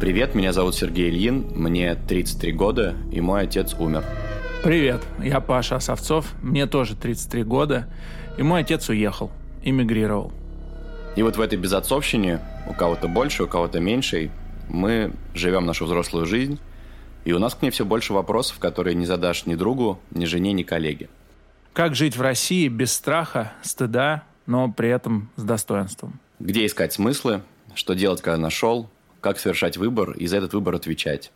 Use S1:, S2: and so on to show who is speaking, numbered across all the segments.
S1: Привет, меня зовут Сергей Ильин, мне 33 года, и мой отец умер.
S2: Привет, я Паша Осовцов, мне тоже 33 года, и мой отец уехал, эмигрировал.
S1: И вот в этой безотцовщине, у кого-то больше, у кого-то меньше, мы живем нашу взрослую жизнь, и у нас к ней все больше вопросов, которые не задашь ни другу, ни жене, ни коллеге.
S2: Как жить в России без страха, стыда, но при этом с достоинством?
S1: Где искать смыслы, что делать, когда нашел, как совершать выбор и за этот выбор отвечать,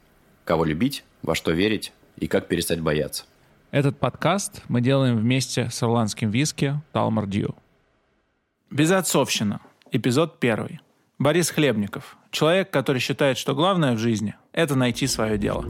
S1: кого любить, во что верить и как перестать бояться.
S2: Этот подкаст мы делаем вместе с ирландским виски Талмар Дью. Безотцовщина. Эпизод первый. Борис Хлебников. Человек, который считает, что главное в жизни – это найти свое дело.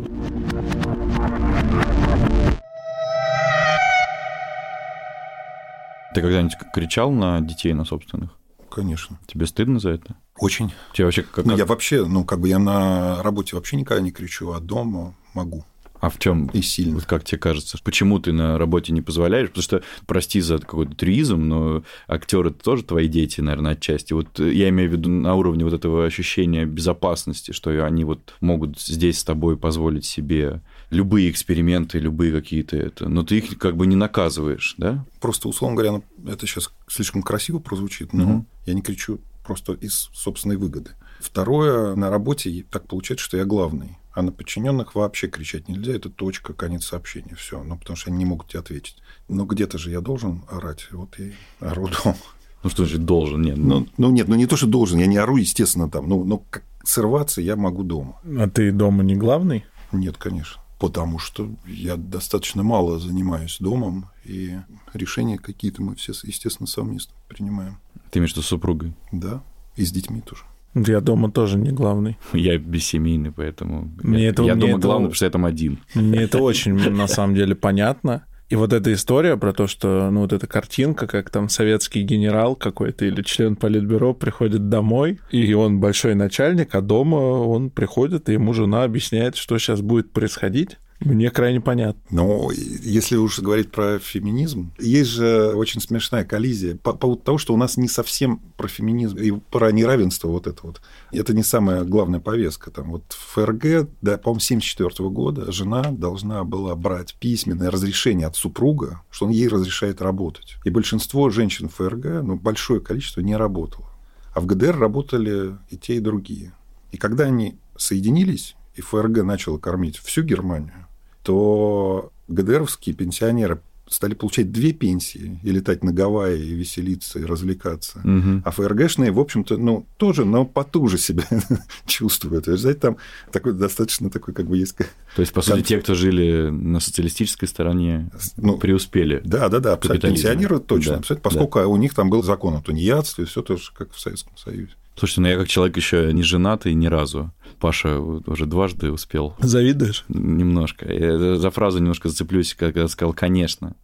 S3: Ты когда-нибудь кричал на детей, на собственных?
S4: Конечно.
S3: Тебе стыдно за это?
S4: Очень.
S3: Тебе вообще как?
S4: Ну, я вообще, ну, как бы я на работе вообще никогда не кричу, а дома могу.
S3: А в чем?
S4: И сильно.
S3: Вот как тебе кажется, почему ты на работе не позволяешь? Потому что, прости за какой-то трюизм, но актеры тоже твои дети, наверное, отчасти. Вот я имею в виду на уровне вот этого ощущения безопасности, что они вот могут здесь с тобой позволить себе любые эксперименты, любые какие-то это, но ты их как бы не наказываешь, да?
S4: Просто, условно говоря, ну, это сейчас слишком красиво прозвучит, но угу. я не кричу просто из собственной выгоды. Второе, на работе так получается, что я главный. А на подчиненных вообще кричать нельзя. Это точка, конец сообщения. Все. Ну, потому что они не могут тебе ответить. Но где-то же я должен орать. Вот я ору дома.
S3: Ну, что же должен? Нет.
S4: Ну, ну, нет, ну не то, что должен. Я не ору, естественно, там. Ну, но как срываться я могу дома.
S2: А ты дома не главный?
S4: Нет, конечно. Потому что я достаточно мало занимаюсь домом, и решения какие-то мы все, естественно, совместно принимаем.
S3: Ты имеешь в виду с супругой?
S4: Да, и с детьми тоже.
S2: Я дома тоже не главный.
S3: Я бессемейный, поэтому
S2: мне
S3: я,
S2: это,
S3: я
S2: мне
S3: дома
S2: это,
S3: главный, потому что я там один.
S2: Мне это очень, на самом деле, понятно. И вот эта история про то, что, ну, вот эта картинка, как там советский генерал какой-то или член политбюро приходит домой, и он большой начальник, а дома он приходит, и ему жена объясняет, что сейчас будет происходить. Мне крайне понятно.
S4: Но если уж говорить про феминизм, есть же очень смешная коллизия по поводу того, что у нас не совсем про феминизм и про неравенство вот это вот. Это не самая главная повестка. Там вот в ФРГ, да, по-моему, 74 года жена должна была брать письменное разрешение от супруга, что он ей разрешает работать. И большинство женщин в ФРГ, ну, большое количество не работало. А в ГДР работали и те, и другие. И когда они соединились, и ФРГ начала кормить всю Германию, то ГДРовские пенсионеры стали получать две пенсии и летать на Гавайи, и веселиться, и развлекаться.
S3: Угу.
S4: А ФРГшные, в общем-то, ну, тоже, но потуже себя чувствуют. То есть, там такой достаточно такой, как бы есть...
S3: То есть, по сути, те, кто жили на социалистической стороне, ну, преуспели.
S4: Да, да, да. Пенсионеры точно. Да, поскольку да. у них там был закон о тунеядстве, все тоже как в Советском Союзе.
S3: Слушайте, ну я как человек еще не женатый ни разу. Паша уже дважды успел.
S2: Завидуешь?
S3: Немножко. Я за фразу немножко зацеплюсь, когда сказал «конечно».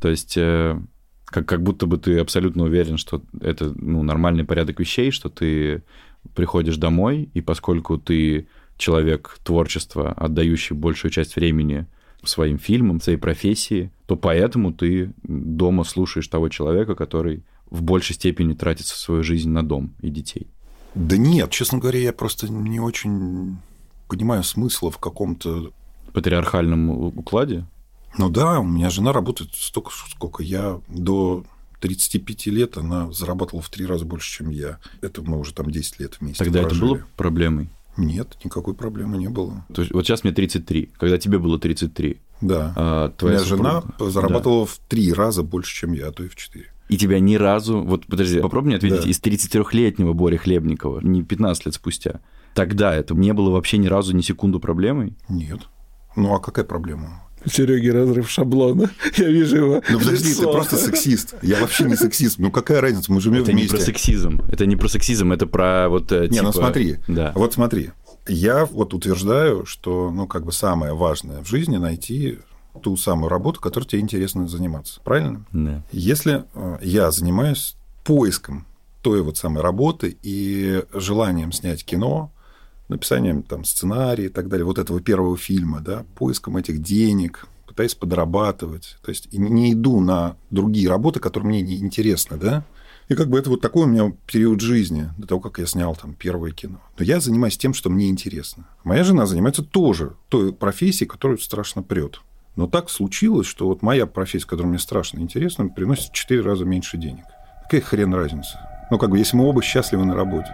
S3: То есть э, как, как будто бы ты абсолютно уверен, что это ну, нормальный порядок вещей, что ты приходишь домой, и поскольку ты человек творчества, отдающий большую часть времени своим фильмам, своей профессии, то поэтому ты дома слушаешь того человека, который в большей степени тратит свою жизнь на дом и детей.
S4: Да нет, честно говоря, я просто не очень понимаю смысла в каком-то...
S3: Патриархальном укладе?
S4: Ну да, у меня жена работает столько, сколько я до 35 лет она зарабатывала в три раза больше, чем я. Это мы уже там 10 лет вместе
S3: Тогда
S4: прожили.
S3: это было проблемой?
S4: Нет, никакой проблемы не было.
S3: То есть вот сейчас мне 33, когда тебе было 33.
S4: Да.
S3: А твоя
S4: Моя
S3: супруга...
S4: жена зарабатывала да. в три раза больше, чем я, а то и в четыре.
S3: И тебя ни разу... Вот подожди, попробуй мне ответить.
S4: Да.
S3: Из 33-летнего Бори Хлебникова, не 15 лет спустя, тогда это не было вообще ни разу ни секунду проблемой?
S4: Нет. Ну, а какая проблема?
S2: Сереги разрыв шаблона. Я вижу его.
S4: Ну подожди, лицо. ты просто сексист. Я вообще не сексист. Ну какая разница? Мы живем
S3: это
S4: вместе.
S3: Это не про сексизм. Это не про сексизм, это про вот
S4: Не,
S3: типа...
S4: ну смотри.
S3: Да.
S4: Вот смотри. Я вот утверждаю, что, ну, как бы самое важное в жизни найти ту самую работу, которой тебе интересно заниматься. Правильно?
S3: Да.
S4: Если я занимаюсь поиском той вот самой работы и желанием снять кино, написанием там сценария и так далее, вот этого первого фильма, да, поиском этих денег, пытаюсь подрабатывать. То есть не иду на другие работы, которые мне не интересны, да? И как бы это вот такой у меня период жизни, до того, как я снял там первое кино. Но я занимаюсь тем, что мне интересно. Моя жена занимается тоже той профессией, которую страшно прет. Но так случилось, что вот моя профессия, которая мне страшно интересна, приносит в 4 раза меньше денег. Какая хрен разница? Ну, как бы, если мы оба счастливы на работе.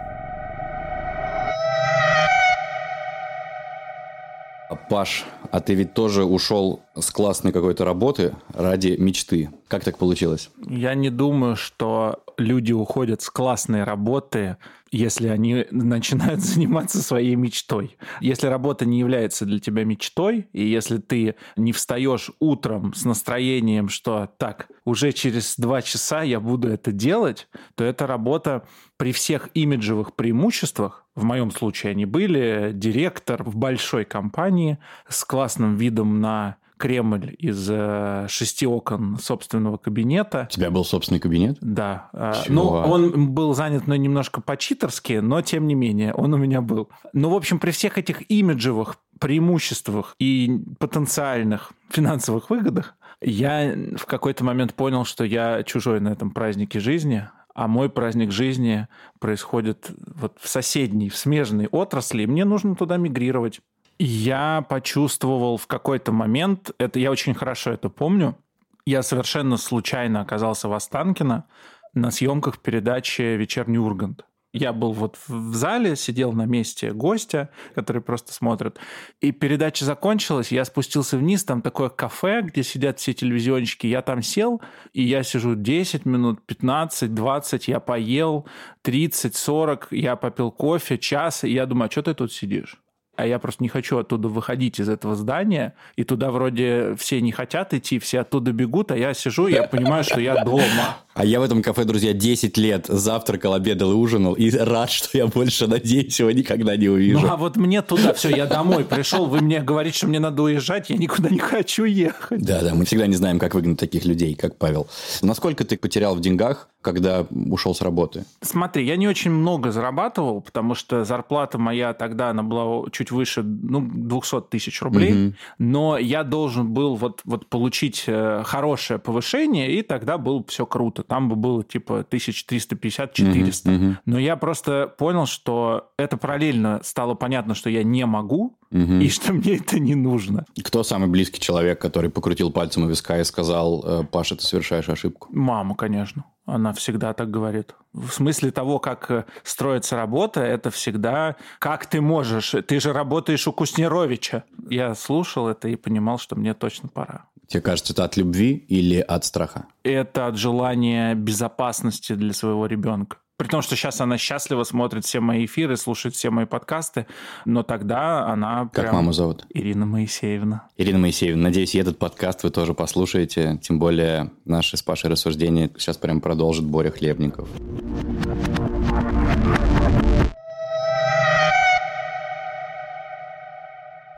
S1: Паш, а ты ведь тоже ушел с классной какой-то работы ради мечты. Как так получилось?
S2: Я не думаю, что люди уходят с классной работы, если они начинают заниматься своей мечтой. Если работа не является для тебя мечтой, и если ты не встаешь утром с настроением, что так, уже через два часа я буду это делать, то эта работа при всех имиджевых преимуществах, в моем случае они были, директор в большой компании с классным видом на Кремль из э, шести окон собственного кабинета.
S1: У тебя был собственный кабинет?
S2: Да. Э, ну, он был занят ну, немножко по-читерски, но тем не менее, он у меня был. Ну, в общем, при всех этих имиджевых преимуществах и потенциальных финансовых выгодах, я в какой-то момент понял, что я чужой на этом празднике жизни, а мой праздник жизни происходит вот в соседней, в смежной отрасли, и мне нужно туда мигрировать. Я почувствовал в какой-то момент, это я очень хорошо это помню, я совершенно случайно оказался в Останкино на съемках передачи «Вечерний Ургант». Я был вот в зале, сидел на месте гостя, который просто смотрит. И передача закончилась, я спустился вниз, там такое кафе, где сидят все телевизионщики. Я там сел, и я сижу 10 минут, 15, 20, я поел, 30, 40, я попил кофе, час, и я думаю, а что ты тут сидишь? А я просто не хочу оттуда выходить из этого здания, и туда вроде все не хотят идти, все оттуда бегут, а я сижу, и я понимаю, что я дома.
S1: А я в этом кафе, друзья, 10 лет завтракал, обедал и ужинал, и рад, что я больше, надеюсь, его никогда не увижу.
S2: Ну, а вот мне туда все, я домой пришел, вы мне говорите, что мне надо уезжать, я никуда не хочу ехать.
S1: Да-да, мы всегда не знаем, как выгнать таких людей, как Павел. Насколько ты потерял в деньгах, когда ушел с работы?
S2: Смотри, я не очень много зарабатывал, потому что зарплата моя тогда, она была чуть выше, ну, 200 тысяч рублей, угу. но я должен был вот, вот получить э, хорошее повышение, и тогда было все круто там бы было типа 1350-400. Mm-hmm, mm-hmm. Но я просто понял, что это параллельно стало понятно, что я не могу, mm-hmm. и что мне это не нужно.
S1: Кто самый близкий человек, который покрутил пальцем у виска и сказал, «Э, Паша, ты совершаешь ошибку?
S2: Мама, конечно. Она всегда так говорит. В смысле того, как э, строится работа, это всегда как ты можешь. Ты же работаешь у Куснеровича. Я слушал это и понимал, что мне точно пора.
S1: Тебе кажется, это от любви или от страха?
S2: Это от желания безопасности для своего ребенка. При том, что сейчас она счастливо смотрит все мои эфиры, слушает все мои подкасты, но тогда она
S1: Как маму зовут?
S2: Ирина Моисеевна.
S1: Ирина Моисеевна, надеюсь, и этот подкаст вы тоже послушаете, тем более наши с Пашей рассуждения сейчас прям продолжит Боря Хлебников.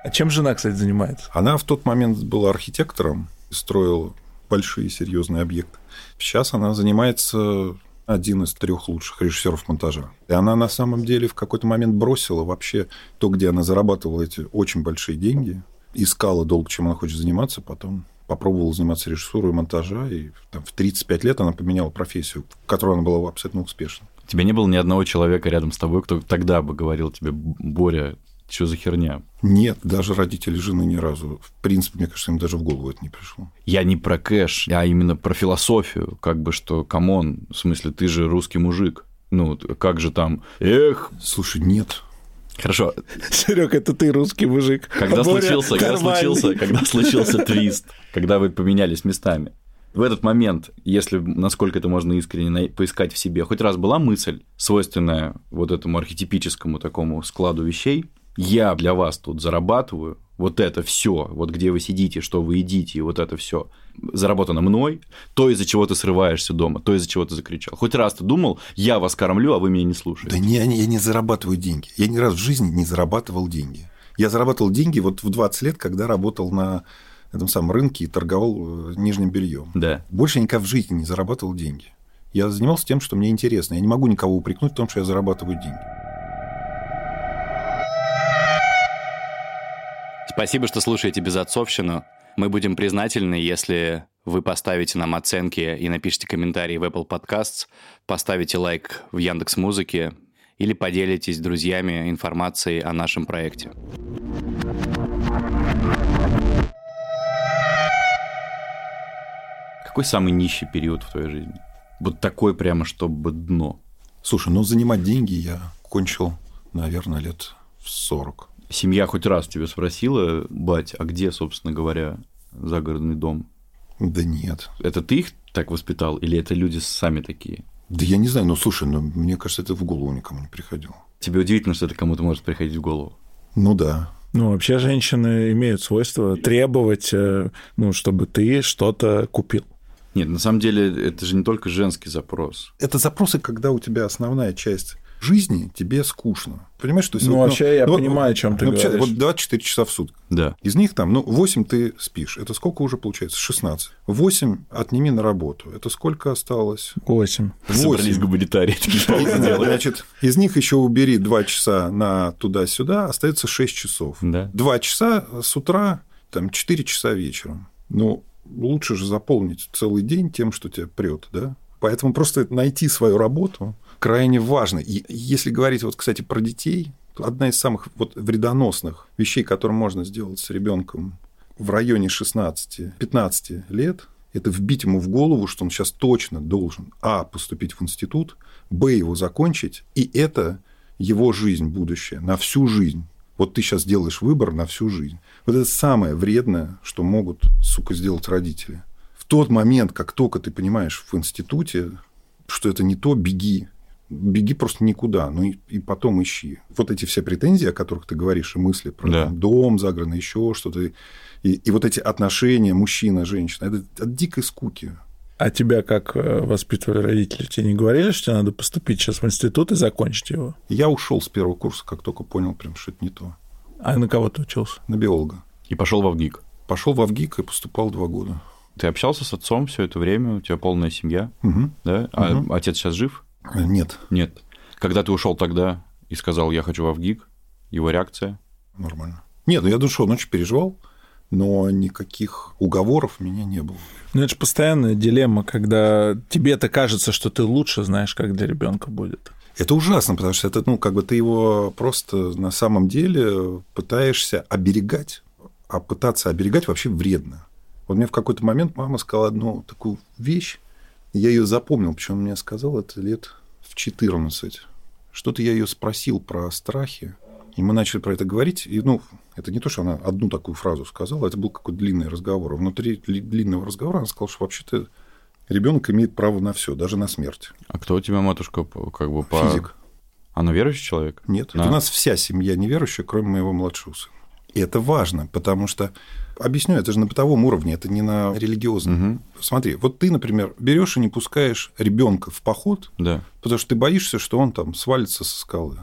S2: А чем жена, кстати, занимается?
S4: Она в тот момент была архитектором, строила большие серьезные объекты. Сейчас она занимается один из трех лучших режиссеров монтажа. И она на самом деле в какой-то момент бросила вообще то, где она зарабатывала эти очень большие деньги, искала долго, чем она хочет заниматься, потом попробовала заниматься режиссурой монтажа, и там, в 35 лет она поменяла профессию, в которой она была абсолютно успешна.
S3: У тебя не было ни одного человека рядом с тобой, кто тогда бы говорил тебе, Боря, что за херня?
S4: Нет, даже родители жены ни разу. В принципе, мне кажется, им даже в голову это не пришло.
S3: Я не про кэш, а именно про философию. Как бы что, come on, в смысле, ты же русский мужик. Ну, как же там, эх...
S4: Слушай, нет,
S3: Хорошо.
S2: Серег, это ты русский мужик.
S3: Когда случился, когда случился, когда случился твист, когда вы поменялись местами. В этот момент, если, насколько это можно искренне поискать в себе, хоть раз была мысль, свойственная вот этому архетипическому такому складу вещей, я для вас тут зарабатываю, вот это все, вот где вы сидите, что вы едите, и вот это все заработано мной, то, из-за чего ты срываешься дома, то, из-за чего ты закричал. Хоть раз ты думал, я вас кормлю, а вы меня не слушаете.
S4: Да не, я не зарабатываю деньги. Я ни раз в жизни не зарабатывал деньги. Я зарабатывал деньги вот в 20 лет, когда работал на этом самом рынке и торговал э, нижним бельем.
S3: Да.
S4: Больше я никогда в жизни не зарабатывал деньги. Я занимался тем, что мне интересно. Я не могу никого упрекнуть в том, что я зарабатываю деньги.
S1: Спасибо, что слушаете «Безотцовщину». Мы будем признательны, если вы поставите нам оценки и напишите комментарии в Apple Podcasts, поставите лайк в Яндекс Музыке или поделитесь с друзьями информацией о нашем проекте.
S3: Какой самый нищий период в твоей жизни? Вот такой прямо, чтобы дно.
S4: Слушай, ну занимать деньги я кончил, наверное, лет в 40.
S3: Семья хоть раз тебя спросила, бать, а где, собственно говоря, загородный дом?
S4: Да нет.
S3: Это ты их так воспитал или это люди сами такие?
S4: Да я не знаю, но слушай, ну, мне кажется, это в голову никому не приходило.
S3: Тебе удивительно, что это кому-то может приходить в голову.
S4: Ну да.
S2: Ну, вообще женщины имеют свойство требовать, э, ну, чтобы ты что-то купил.
S3: Нет, на самом деле это же не только женский запрос.
S4: Это запросы, когда у тебя основная часть жизни тебе скучно. Понимаешь, то есть...
S2: Ну,
S4: вот,
S2: вообще я
S4: ну,
S2: понимаю, о чем ты
S4: ну,
S2: говоришь.
S4: Вот 24 часа в сутки.
S3: Да.
S4: Из них там, ну, 8 ты спишь. Это сколько уже получается? 16. 8 отними на работу. Это сколько осталось?
S2: Восемь.
S3: Собрались гуманитарии. что?
S4: Значит, из них еще убери 2 часа на туда-сюда, остается 6 часов.
S3: Да.
S4: 2 часа с утра, там 4 часа вечером. Ну, лучше же заполнить целый день тем, что тебя прет, да? Поэтому просто найти свою работу крайне важно. И если говорить, вот, кстати, про детей, одна из самых вот вредоносных вещей, которые можно сделать с ребенком в районе 16-15 лет, это вбить ему в голову, что он сейчас точно должен, а, поступить в институт, б, его закончить, и это его жизнь будущее, на всю жизнь. Вот ты сейчас делаешь выбор на всю жизнь. Вот это самое вредное, что могут, сука, сделать родители. В тот момент, как только ты понимаешь в институте, что это не то, беги. Беги просто никуда, ну и, и потом ищи. Вот эти все претензии, о которых ты говоришь, и мысли про
S3: Да.
S4: там, дом загранный, еще что-то, и, и вот эти отношения мужчина-женщина, это от дикой скуки.
S2: А тебя как э, воспитывали родители? Тебе не говорили, что тебе надо поступить сейчас в институт и закончить его?
S4: Я ушел с первого курса, как только понял, прям, что это не то.
S2: А на кого ты учился?
S4: На биолога.
S3: И пошел в ВГИК.
S4: Пошел в Авгик и поступал два года.
S3: Ты общался с отцом все это время, у тебя полная семья,
S4: Мгм.
S3: да? А
S4: Мгм.
S3: отец сейчас жив?
S4: Э, Нет,
S3: Нет. Когда ты ушел тогда и сказал, я хочу в ВГИК, его реакция?
S4: нормально. Нет, ну я душой ночью переживал, но никаких уговоров у меня не было.
S2: Ну, это же постоянная дилемма, когда тебе-то кажется, что ты лучше знаешь, как для ребенка будет.
S4: Это ужасно, потому что это, ну, как бы ты его просто на самом деле пытаешься оберегать, а пытаться оберегать вообще вредно. Вот мне в какой-то момент мама сказала одну такую вещь, я ее запомнил, причем мне сказал это лет в 14. Что-то я ее спросил про страхи, и мы начали про это говорить, и, ну, это не то, что она одну такую фразу сказала, это был какой-то длинный разговор. Внутри ли- длинного разговора она сказала, что вообще-то ребенок имеет право на все, даже на смерть.
S3: А кто у тебя матушка как бы по...
S4: Физик.
S3: Она верующий человек?
S4: Нет,
S3: Да.
S4: у нас вся семья неверующая, кроме моего младшего сына. И это важно, потому что, объясню, это же на бытовом уровне, это не на религиозном.
S3: Мгм.
S4: Смотри, вот ты, например, берешь и не пускаешь ребенка в поход,
S3: Да.
S4: потому что ты боишься, что он там свалится со скалы.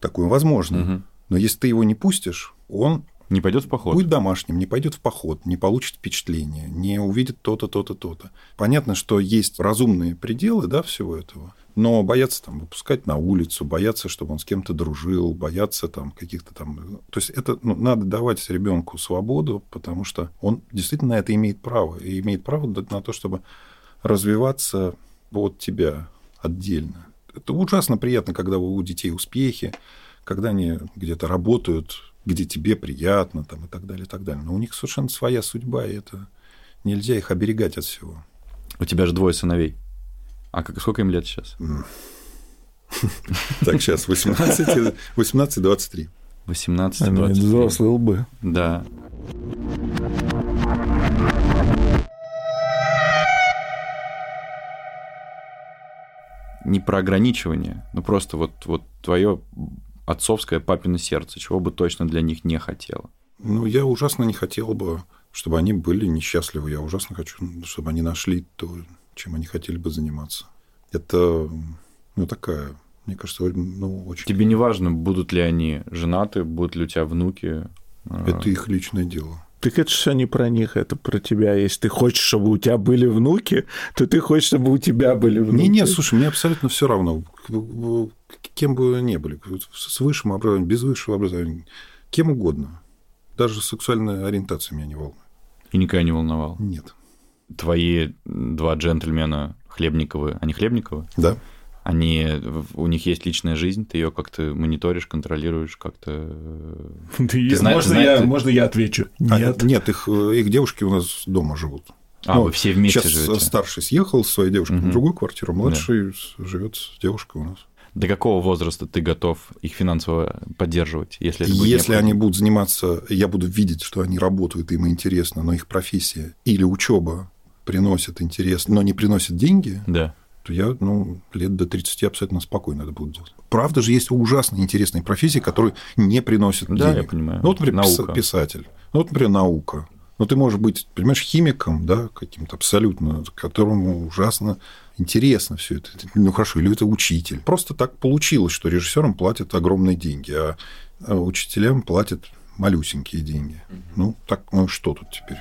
S4: Такое возможно.
S3: Мгм.
S4: Но если ты его не пустишь, он
S3: Не пойдет в поход?
S4: будет домашним, не пойдет в поход, не получит впечатление, не увидит то-то, то-то, то-то. Понятно, что есть разумные пределы да, всего этого, но боятся там выпускать на улицу, боятся, чтобы он с кем-то дружил, боятся там каких-то там... То есть это ну, надо давать ребенку свободу, потому что он действительно на это имеет право. И имеет право на то, чтобы развиваться от тебя отдельно. Это ужасно приятно, когда у детей успехи, когда они где-то работают, где тебе приятно, там, и так далее, и так далее. Но у них совершенно своя судьба, и это нельзя их оберегать от всего.
S3: У тебя же двое сыновей. А как, сколько им лет сейчас?
S4: Так, сейчас 18, 18 23.
S3: 18,
S2: Ну, это
S3: 20.
S2: взрослые лбы.
S3: Да. Не про ограничивание, ну просто вот, вот твое отцовское папино сердце, чего бы точно для них не хотело.
S4: Ну, я ужасно не хотел бы, чтобы они были несчастливы. Я ужасно хочу, чтобы они нашли то, чем они хотели бы заниматься. Это, ну, такая, мне кажется, ну, очень...
S3: Тебе не важно, будут ли они женаты, будут ли у тебя внуки. а,
S4: Это их личное дело.
S2: Так это все не про них, это про тебя. Если ты хочешь, чтобы у тебя были внуки, то ты хочешь, чтобы у тебя были внуки.
S4: Не, не, слушай, мне абсолютно все равно, кем бы ни были, с высшим образованием, без высшего образования, кем угодно. Даже сексуальная ориентация меня не волнует.
S3: И никогда не волновал?
S4: Нет.
S3: Твои два джентльмена Хлебниковы, они Хлебниковы?
S4: Да.
S3: Они, у них есть личная жизнь, ты ее как-то мониторишь, контролируешь, как-то...
S2: Ты,
S3: знаешь-
S2: можно,
S3: знаешь,
S2: я,
S3: ты-
S2: можно я отвечу?
S4: А,
S2: Нет.
S4: нет, их, э, их девушки у нас дома живут.
S3: А,
S4: Ну,
S3: вы все вместе
S4: Сейчас
S3: живете?
S4: старший съехал с своей девушкой
S3: Мгм.
S4: в другую квартиру, младший живет с девушкой у нас.
S3: До какого возраста ты готов их финансово поддерживать, если это будет
S4: Если они
S3: необходимо?
S4: будут заниматься, я буду видеть, что они работают, им интересно, но их профессия или учеба приносит интерес, но не приносит деньги,
S3: Да.
S4: то я, ну, лет до 30 абсолютно спокойно это буду делать. Правда же, есть ужасно интересные профессии, которые не приносят
S3: Да,
S4: денег.
S3: я понимаю.
S4: Ну, вот, например,
S3: Наука.
S4: писатель. Ну, вот, например, наука. Ну, ты можешь быть, понимаешь, химиком, да, каким-то абсолютно, которому ужасно интересно все это. Ну, хорошо, или это учитель. Просто так получилось, что режиссерам платят огромные деньги, а а учителям платят малюсенькие деньги. Ну, так, ну, что тут теперь?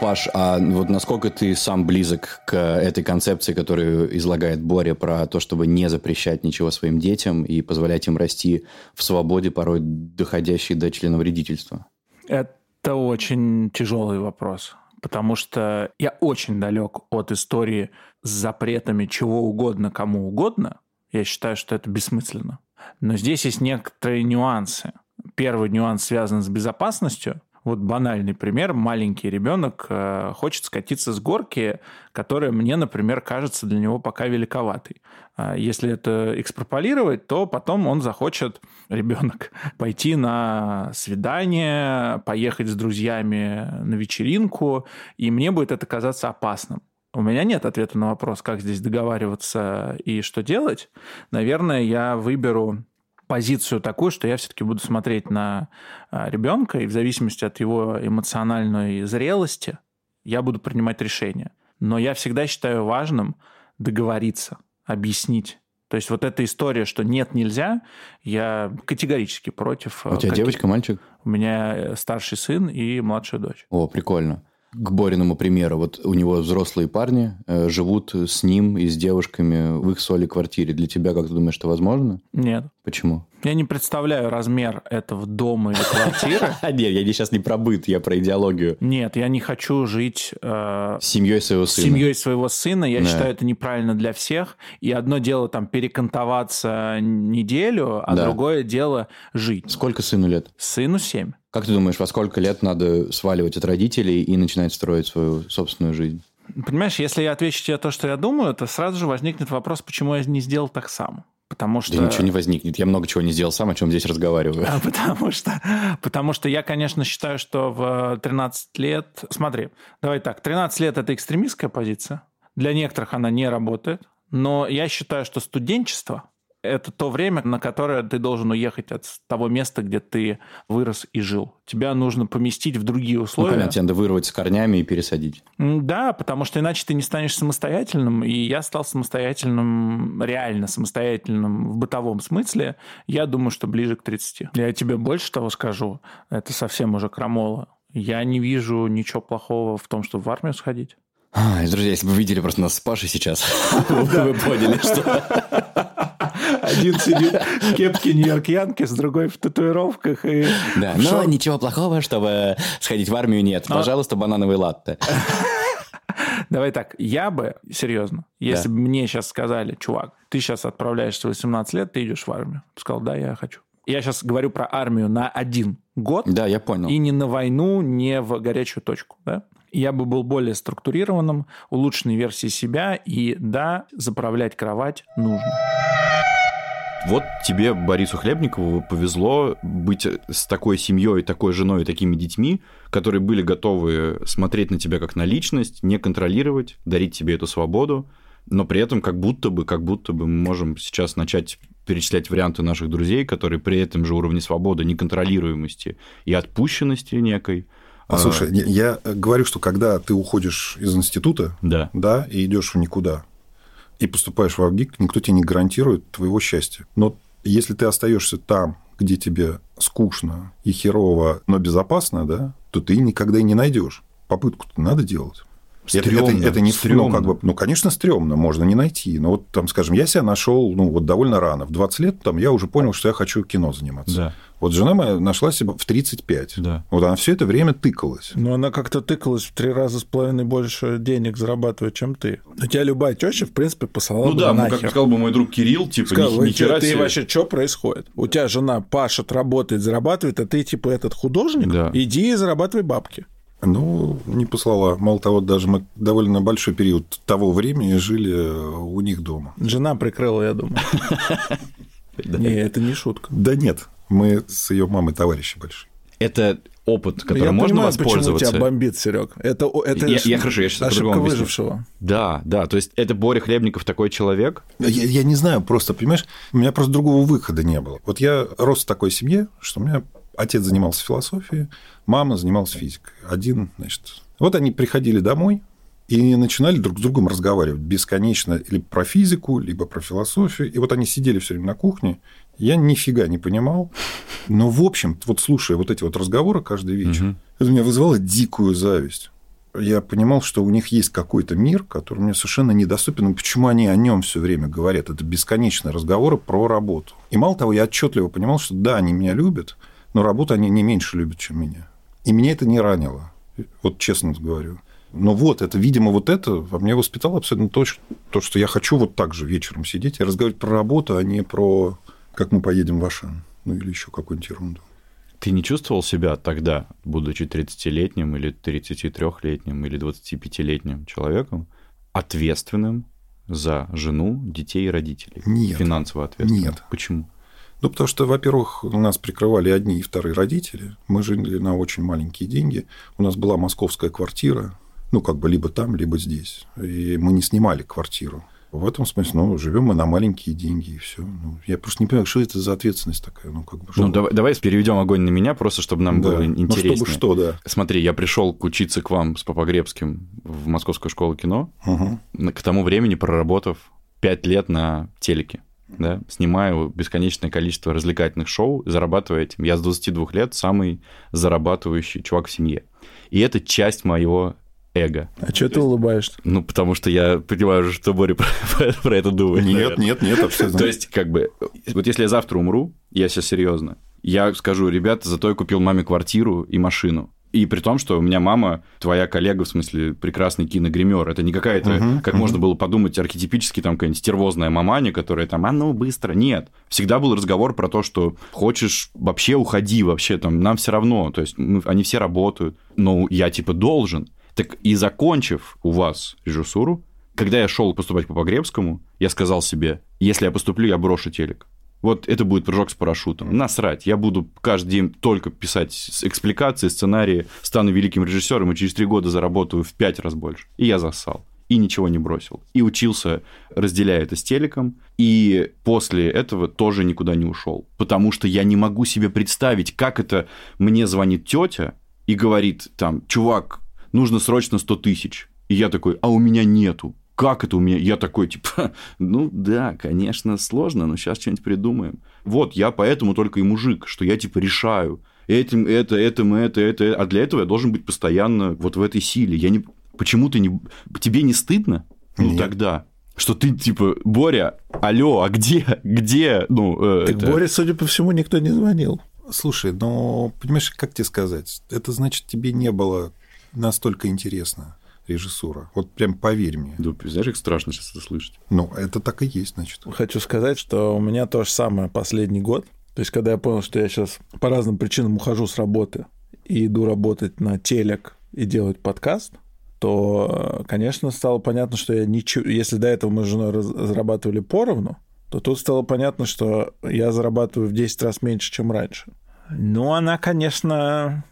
S1: Паш, а вот насколько ты сам близок к этой концепции, которую излагает Боря про то, чтобы не запрещать ничего своим детям и позволять им расти в свободе, порой доходящей до членовредительства?
S2: Это очень тяжелый вопрос, потому что я очень далек от истории с запретами чего угодно кому угодно. Я считаю, что это бессмысленно. Но здесь есть некоторые нюансы. Первый нюанс связан с безопасностью. Вот банальный пример. Маленький ребенок э, хочет скатиться с горки, которая мне, например, кажется для него пока великоватой. А Если это экстраполировать, то потом он захочет, ребенок, пойти на свидание, поехать с друзьями на вечеринку, и мне будет это казаться опасным. У меня нет ответа на вопрос, как здесь договариваться и что делать. Наверное, я выберу позицию такую, что я все-таки буду смотреть на а, ребенка, и в зависимости от его эмоциональной зрелости я буду принимать решение. Но я всегда считаю важным договориться, объяснить. То есть вот эта история, что нет, нельзя, я категорически против.
S1: У тебя
S2: Какие-
S1: девочка, мальчик?
S2: У меня э, старший сын и младшая дочь.
S1: О, прикольно. К Бориному примеру, вот у него взрослые парни э, живут с ним и с девушками в их соли квартире. Для тебя, как ты думаешь, это возможно?
S2: Нет.
S1: Почему?
S2: Я не представляю размер этого дома или квартиры.
S1: Нет, я сейчас не про быт, я про идеологию.
S2: Нет, я не хочу жить э,
S1: семьей своего сына.
S2: семьей своего сына. Я считаю, это неправильно для всех. И одно дело там перекантоваться неделю, а другое дело жить.
S1: Сколько сыну лет?
S2: Сыну 7.
S1: Как ты думаешь, во сколько лет надо сваливать от родителей и начинать строить свою собственную жизнь?
S2: Понимаешь, если я отвечу тебе то, что я думаю, то сразу же возникнет вопрос, почему я не сделал так сам. Потому что...
S1: Да ничего не возникнет. Я много чего не сделал сам, о чем здесь разговариваю.
S2: А, Потому что, потому что я, конечно, считаю, что в 13 лет... Смотри, давай так, 13 лет – это экстремистская позиция. Для некоторых она не работает. Но я считаю, что студенчество – это то время, на которое ты должен уехать от того места, где ты вырос и жил. Тебя нужно поместить в другие
S1: Ну,
S2: условия.
S1: понятно, тебе надо вырвать с корнями и пересадить.
S2: Да, потому что иначе ты не станешь самостоятельным, и я стал самостоятельным, реально самостоятельным в бытовом смысле, я думаю, что ближе к 30. Я тебе больше того скажу, это совсем уже крамола. Я не вижу ничего плохого в том, чтобы в армию сходить.
S1: Ай, друзья, если бы вы видели просто нас с Пашей сейчас, вы бы поняли, что...
S2: Один сидит в кепке Нью-Йорк Янкис, другой в татуировках. И...
S1: Да, но ничего плохого, чтобы сходить в армию нет. Пожалуйста, банановый латте.
S2: Давай так, я бы, серьезно, если
S1: Да.
S2: бы мне сейчас сказали, чувак, ты сейчас отправляешься в 18 лет, ты идешь в армию. Ты сказал, да, я хочу. Я сейчас говорю про армию на один год,
S1: Да, я понял.
S2: и не на войну, не в горячую точку. Да? Я бы был более структурированным, улучшенной версией себя, и да, заправлять кровать нужно.
S3: Вот тебе, Борису Хлебникову, повезло быть с такой семьей, такой женой и такими детьми, которые были готовы смотреть на тебя как на личность, не контролировать, дарить тебе эту свободу, но при этом как будто бы, как будто бы мы можем сейчас начать перечислять варианты наших друзей, которые при этом же уровне свободы, неконтролируемости и отпущенности некой. а,
S4: Слушай, я- я говорю, что когда ты уходишь из института,
S3: Да.
S4: да, и идешь в никуда, и поступаешь в АГИК, никто тебе не гарантирует твоего счастья. Но если ты остаешься там, где тебе скучно и херово, но безопасно, да, то ты никогда и не найдешь. Попытку-то надо делать. Это, это,
S3: Стрёмно,
S4: это не
S3: стрёмно.
S4: Ну, как бы, ну, конечно, стрёмно, можно не найти. Но вот там, скажем, я себя нашел ну, вот довольно рано. В 20 лет там, я уже понял, что я хочу кино заниматься.
S3: Да.
S4: Вот жена моя нашла себя в 35.
S3: Да.
S4: Вот она все это время тыкалась.
S2: Но она как-то тыкалась в три раза с половиной больше денег зарабатывает, чем ты. У тебя любая теща, в принципе, посылала
S3: Ну
S2: бы
S3: да, ну,
S2: нахер.
S3: как сказал бы мой друг Кирилл, типа,
S2: Сказал,
S3: ни,
S2: «Вы
S3: ни
S2: ты
S3: себе.
S2: вообще, что происходит? У тебя жена пашет, работает, зарабатывает, а ты типа этот художник?
S3: Да.
S2: Иди и зарабатывай бабки.
S4: Ну, не послала. Мало того, даже мы довольно большой период того времени жили у них дома.
S2: Жена прикрыла, я думаю. Не, это не шутка.
S4: Да нет, мы с ее мамой товарищи большие.
S3: Это опыт, которым
S2: я
S3: можно
S2: понимаю,
S3: воспользоваться.
S2: почему тебя бомбит, Серег. Это, это
S3: Я- я хорошо, я щас
S2: ошибка выжившего.
S3: Да, да, то есть это Боря Хлебников такой человек.
S4: Я, я не знаю, просто, понимаешь, у меня просто другого выхода не было. Вот я рос в такой семье, что у меня отец занимался философией, мама занималась физикой. Один, значит... Вот они приходили домой и начинали друг с другом разговаривать бесконечно либо про физику, либо про философию. И вот они сидели все время на кухне, я нифига не понимал. Но, в общем, вот слушая вот эти вот разговоры каждый вечер,
S3: Мгм.
S4: это меня вызывало дикую зависть. Я понимал, что у них есть какой-то мир, который мне совершенно недоступен. И почему они о нем все время говорят? Это бесконечные разговоры про работу. И мало того, я отчетливо понимал, что да, они меня любят, но работу они не меньше любят, чем меня. И меня это не ранило. Вот честно говорю. Но вот это, видимо, вот это во мне воспитало абсолютно то, что- то, что я хочу вот так же вечером сидеть и разговаривать про работу, а не про как мы поедем в Ашан. Ну, или еще какую-нибудь ерунду.
S3: Ты не чувствовал себя тогда, будучи 30-летним или 33-летним или 25-летним человеком, ответственным за жену, детей и родителей?
S4: Нет.
S3: Финансово ответственным?
S4: Нет.
S3: Почему?
S4: Ну, потому что, во-первых, нас прикрывали одни и вторые родители. Мы жили на очень маленькие деньги. У нас была московская квартира, ну, как бы либо там, либо здесь. И мы не снимали квартиру. В этом смысле, ну, живем мы на маленькие деньги, и все. Ну, я просто не понимаю, что это за ответственность такая. Ну, как бы,
S3: Ну, давай, давай переведем огонь на меня, просто чтобы нам
S4: Да.
S3: было
S4: Ну,
S3: интереснее.
S4: чтобы что, да.
S3: Смотри, я пришел учиться к вам с Папогребским в Московскую школу кино, на- к тому времени проработав 5 лет на телеке. Да, снимаю бесконечное количество развлекательных шоу, зарабатывая этим. Я с 22 лет самый зарабатывающий чувак в семье. И это часть моего эго.
S2: А что ты улыбаешься?
S3: Ну, потому что я понимаю, что Боря про, про- про это думает.
S4: Нет,
S3: наверное.
S4: нет, нет, абсолютно.
S3: То есть, как бы, вот если я завтра умру, я сейчас серьезно, я скажу, ребята, зато я купил маме квартиру и машину. И при том, что у меня мама, твоя коллега, в смысле, прекрасный киногример. Это не какая-то,
S4: Мгм,
S3: как
S4: мгм.
S3: можно было подумать, архетипически там какая-нибудь стервозная маманя, которая там, а ну, быстро. Нет. Всегда был разговор про то, что хочешь, вообще уходи, вообще там, нам все равно. То есть мы- они все работают. Но я типа должен. Так и закончив у вас режиссуру, когда я шел поступать по Погребскому, я сказал себе, если я поступлю, я брошу телек. Вот это будет прыжок с парашютом. Насрать. Я буду каждый день только писать экспликации, сценарии, стану великим режиссером и через три года заработаю в пять раз больше. И я засал. И ничего не бросил. И учился, разделяя это с телеком. И после этого тоже никуда не ушел. Потому что я не могу себе представить, как это мне звонит тетя и говорит там, чувак, нужно срочно 100 тысяч. И я такой, а у меня нету. Как это у меня? Я такой, типа, ну да, конечно, сложно, но сейчас что-нибудь придумаем. Вот, я поэтому только и мужик, что я, типа, решаю. Этим, это, этим, это, это. А для этого я должен быть постоянно вот в этой силе. Я не... Почему ты не... Тебе не стыдно? Ну,
S4: Нет.
S3: тогда. Что ты, типа, Боря, алло, а где? Где? Ну, э,
S2: Так
S3: это-
S2: Боре, судя по всему, никто не звонил.
S4: Слушай, ну, понимаешь, как тебе сказать? Это значит, тебе не было настолько интересно режиссура. Вот прям поверь мне.
S3: Да, знаешь, как страшно сейчас это слышать.
S4: Ну, это так и есть, значит.
S2: Хочу сказать, что у меня то же самое последний год. То есть, когда я понял, что я сейчас по разным причинам ухожу с работы и иду работать на телек и делать подкаст, то, конечно, стало понятно, что я ничего... Если до этого мы с женой зарабатывали поровну, то тут стало понятно, что я зарабатываю в 10 раз меньше, чем раньше. Ну, она, конечно,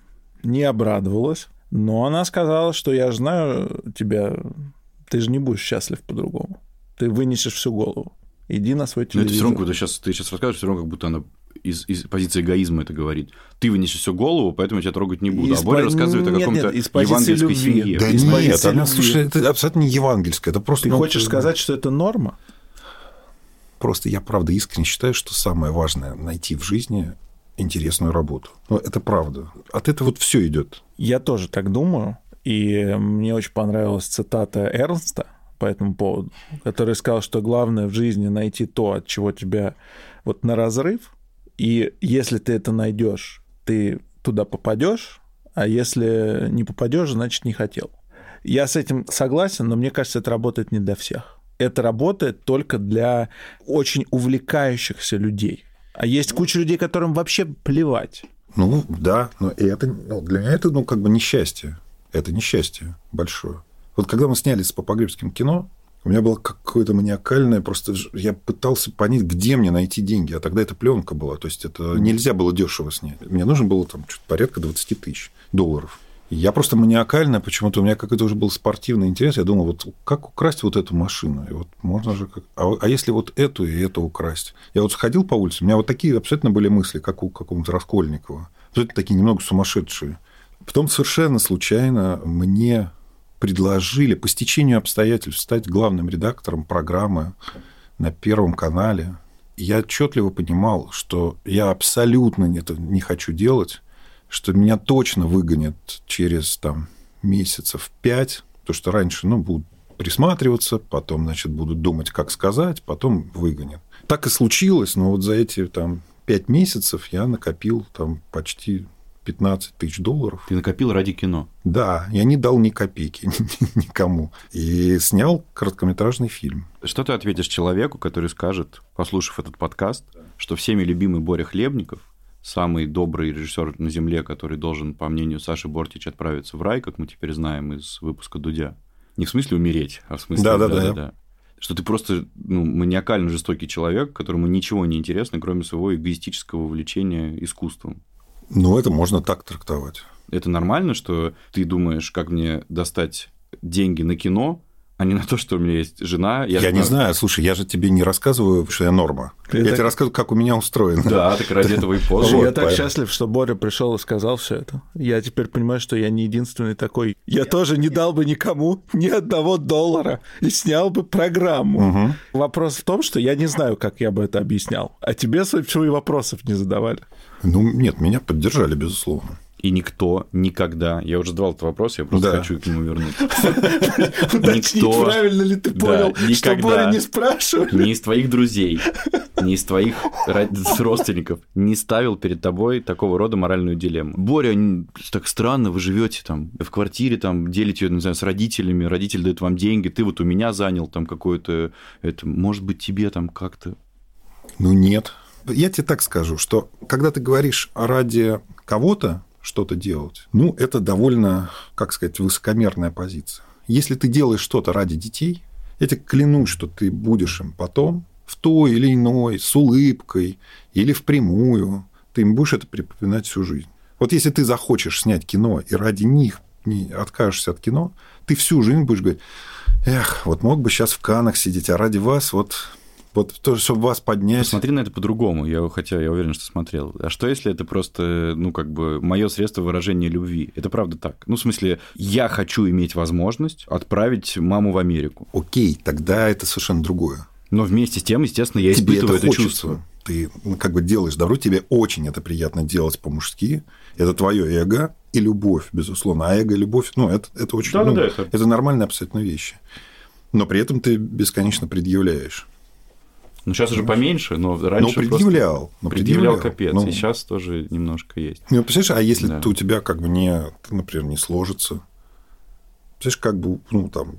S2: не обрадовалась, но она сказала, что я же знаю тебя, ты же не будешь счастлив по-другому. Ты вынесешь всю голову. Иди на свой
S3: Ну, это все
S2: телевизор.
S3: равно, ты сейчас, ты сейчас рассказываешь, все равно, как будто она из, из позиции эгоизма это говорит. Ты вынесешь всю голову, поэтому я тебя трогать не буду.
S2: Из
S3: а Боря
S2: по-
S3: рассказывает о
S2: нет,
S3: каком-то
S2: нет, из
S3: евангельской
S2: любви.
S3: семье.
S4: Да
S2: Из
S4: нет, она,
S2: любви.
S4: слушай, это абсолютно не евангельское. Это просто...
S2: Ты
S4: ну,
S2: хочешь сказать, что это норма?
S4: Просто я, правда, искренне считаю, что самое важное – найти в жизни интересную работу. Ну, это правда. От этого вот все идет.
S2: Я тоже так думаю. И мне очень понравилась цитата Эрнста по этому поводу, который сказал, что главное в жизни найти то, от чего тебя вот на разрыв, и если ты это найдешь, ты туда попадешь, а если не попадешь, значит не хотел. Я с этим согласен, но мне кажется, это работает не для всех. Это работает только для очень увлекающихся людей. А есть куча людей, которым вообще плевать.
S4: Ну, да, но и это, ну, для меня это, ну, как бы несчастье. Это несчастье большое. Вот когда мы сняли с Попогребским кино, у меня было какое-то маниакальное, просто я пытался понять, где мне найти деньги. А тогда это пленка была, то есть это нельзя было дешево снять. Мне нужно было там чуть порядка 20 тысяч долларов. Я просто маниакально, почему-то у меня какой-то уже был спортивный интерес. Я думал, вот как украсть вот эту машину? И вот можно же... Как... А, а если вот эту и эту украсть? Я вот сходил по улице, у меня вот такие абсолютно были мысли, как у какого-то Раскольникова. Абсолютно такие немного сумасшедшие. Потом совершенно случайно мне предложили по стечению обстоятельств стать главным редактором программы на Первом канале. Я отчетливо понимал, что я абсолютно это не хочу делать, что меня точно выгонят через там, месяцев пять, потому что раньше ну, будут присматриваться, потом, значит, будут думать, как сказать, потом выгонят. Так и случилось, но вот за эти там пять месяцев я накопил там почти 15 тысяч долларов.
S3: Ты накопил ради кино?
S4: Да, я не дал ни копейки никому. И снял короткометражный фильм.
S3: Что ты ответишь человеку, который скажет, послушав этот подкаст, что всеми любимый Боря Хлебников, самый добрый режиссер на Земле, который должен, по мнению Саши Бортич, отправиться в рай, как мы теперь знаем из выпуска Дудя. Не в смысле умереть, а в смысле...
S4: Да-да-да.
S3: Что ты просто ну, маниакально жестокий человек, которому ничего не интересно, кроме своего эгоистического увлечения искусством.
S4: Ну, это можно так трактовать.
S3: Это нормально, что ты думаешь, как мне достать деньги на кино, а не на то, что у меня есть жена.
S4: Я, я не знаю, слушай, я же тебе не рассказываю, что я норма. Ты я так... тебе рассказываю, как у меня устроено.
S3: Да, так ради этого и позже.
S2: Я так счастлив, что Боря пришел и сказал все это. Я теперь понимаю, что я не единственный такой. Я тоже не дал бы никому ни одного доллара и снял бы программу. Вопрос в том, что я не знаю, как я бы это объяснял. А тебе, судя по вопросов не задавали.
S4: Ну, нет, меня поддержали, безусловно.
S3: И никто никогда, я уже задавал этот вопрос, я просто да. хочу к нему вернуться.
S2: Никто, правильно ли ты понял, что Боря не спрашивал?
S3: Ни из твоих друзей, ни из твоих родственников не ставил перед тобой такого рода моральную дилемму. Боря, так странно, вы живете там в квартире, там делите ее, не знаю, с родителями, родители дают вам деньги, ты вот у меня занял там какое-то, это, может быть, тебе там как-то...
S4: Ну, нет, я тебе так скажу, что когда ты говоришь ради кого-то что-то делать, ну, это довольно, как сказать, высокомерная позиция. Если ты делаешь что-то ради детей, я тебе клянусь, что ты будешь им потом в той или иной, с улыбкой или впрямую, ты им будешь это припоминать всю жизнь. Вот если ты захочешь снять кино и ради них не откажешься от кино, ты всю жизнь будешь говорить, эх, вот мог бы сейчас в Канах сидеть, а ради вас вот вот то, чтобы вас поднять.
S3: Посмотри на это по-другому. Я, хотя я уверен, что смотрел. А что, если это просто, ну, как бы, мое средство выражения любви? Это правда так. Ну, в смысле, я хочу иметь возможность отправить маму в Америку.
S4: Окей, тогда это совершенно другое.
S3: Но вместе с тем, естественно, я Тебе испытываю это, это чувство.
S4: Ты ну, как бы делаешь добро, тебе очень это приятно делать по-мужски. Это твое эго и любовь, безусловно. А эго и любовь, ну, это, это очень... Да, ну, да, это... это нормальные абсолютно вещи. Но при этом ты бесконечно предъявляешь.
S3: Ну, сейчас уже поменьше, но раньше
S4: но предъявлял.
S3: Но предъявлял, предъявлял капец. Ну, и сейчас тоже немножко есть.
S4: Ну, представляешь, а если да. у тебя как бы не, например, не сложится, представляешь, как бы, ну, там,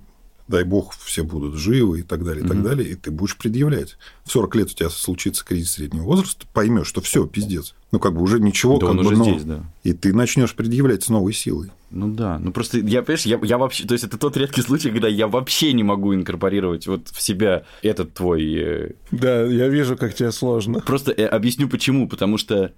S4: дай бог, все будут живы и так далее, и так далее, и ты будешь предъявлять. В 40 лет у тебя случится кризис среднего возраста, поймешь, что все, пиздец. Ну, как бы уже ничего,
S3: да
S4: как
S3: он
S4: бы,
S3: уже
S4: но...
S3: здесь, да.
S4: И ты начнешь предъявлять с новой силой.
S3: Ну да, ну просто я, понимаешь, я, я вообще, то есть это тот редкий случай, когда я вообще не могу инкорпорировать вот в себя этот твой... Э...
S2: Да, я вижу, как тебе сложно.
S3: Просто э, объясню почему, потому что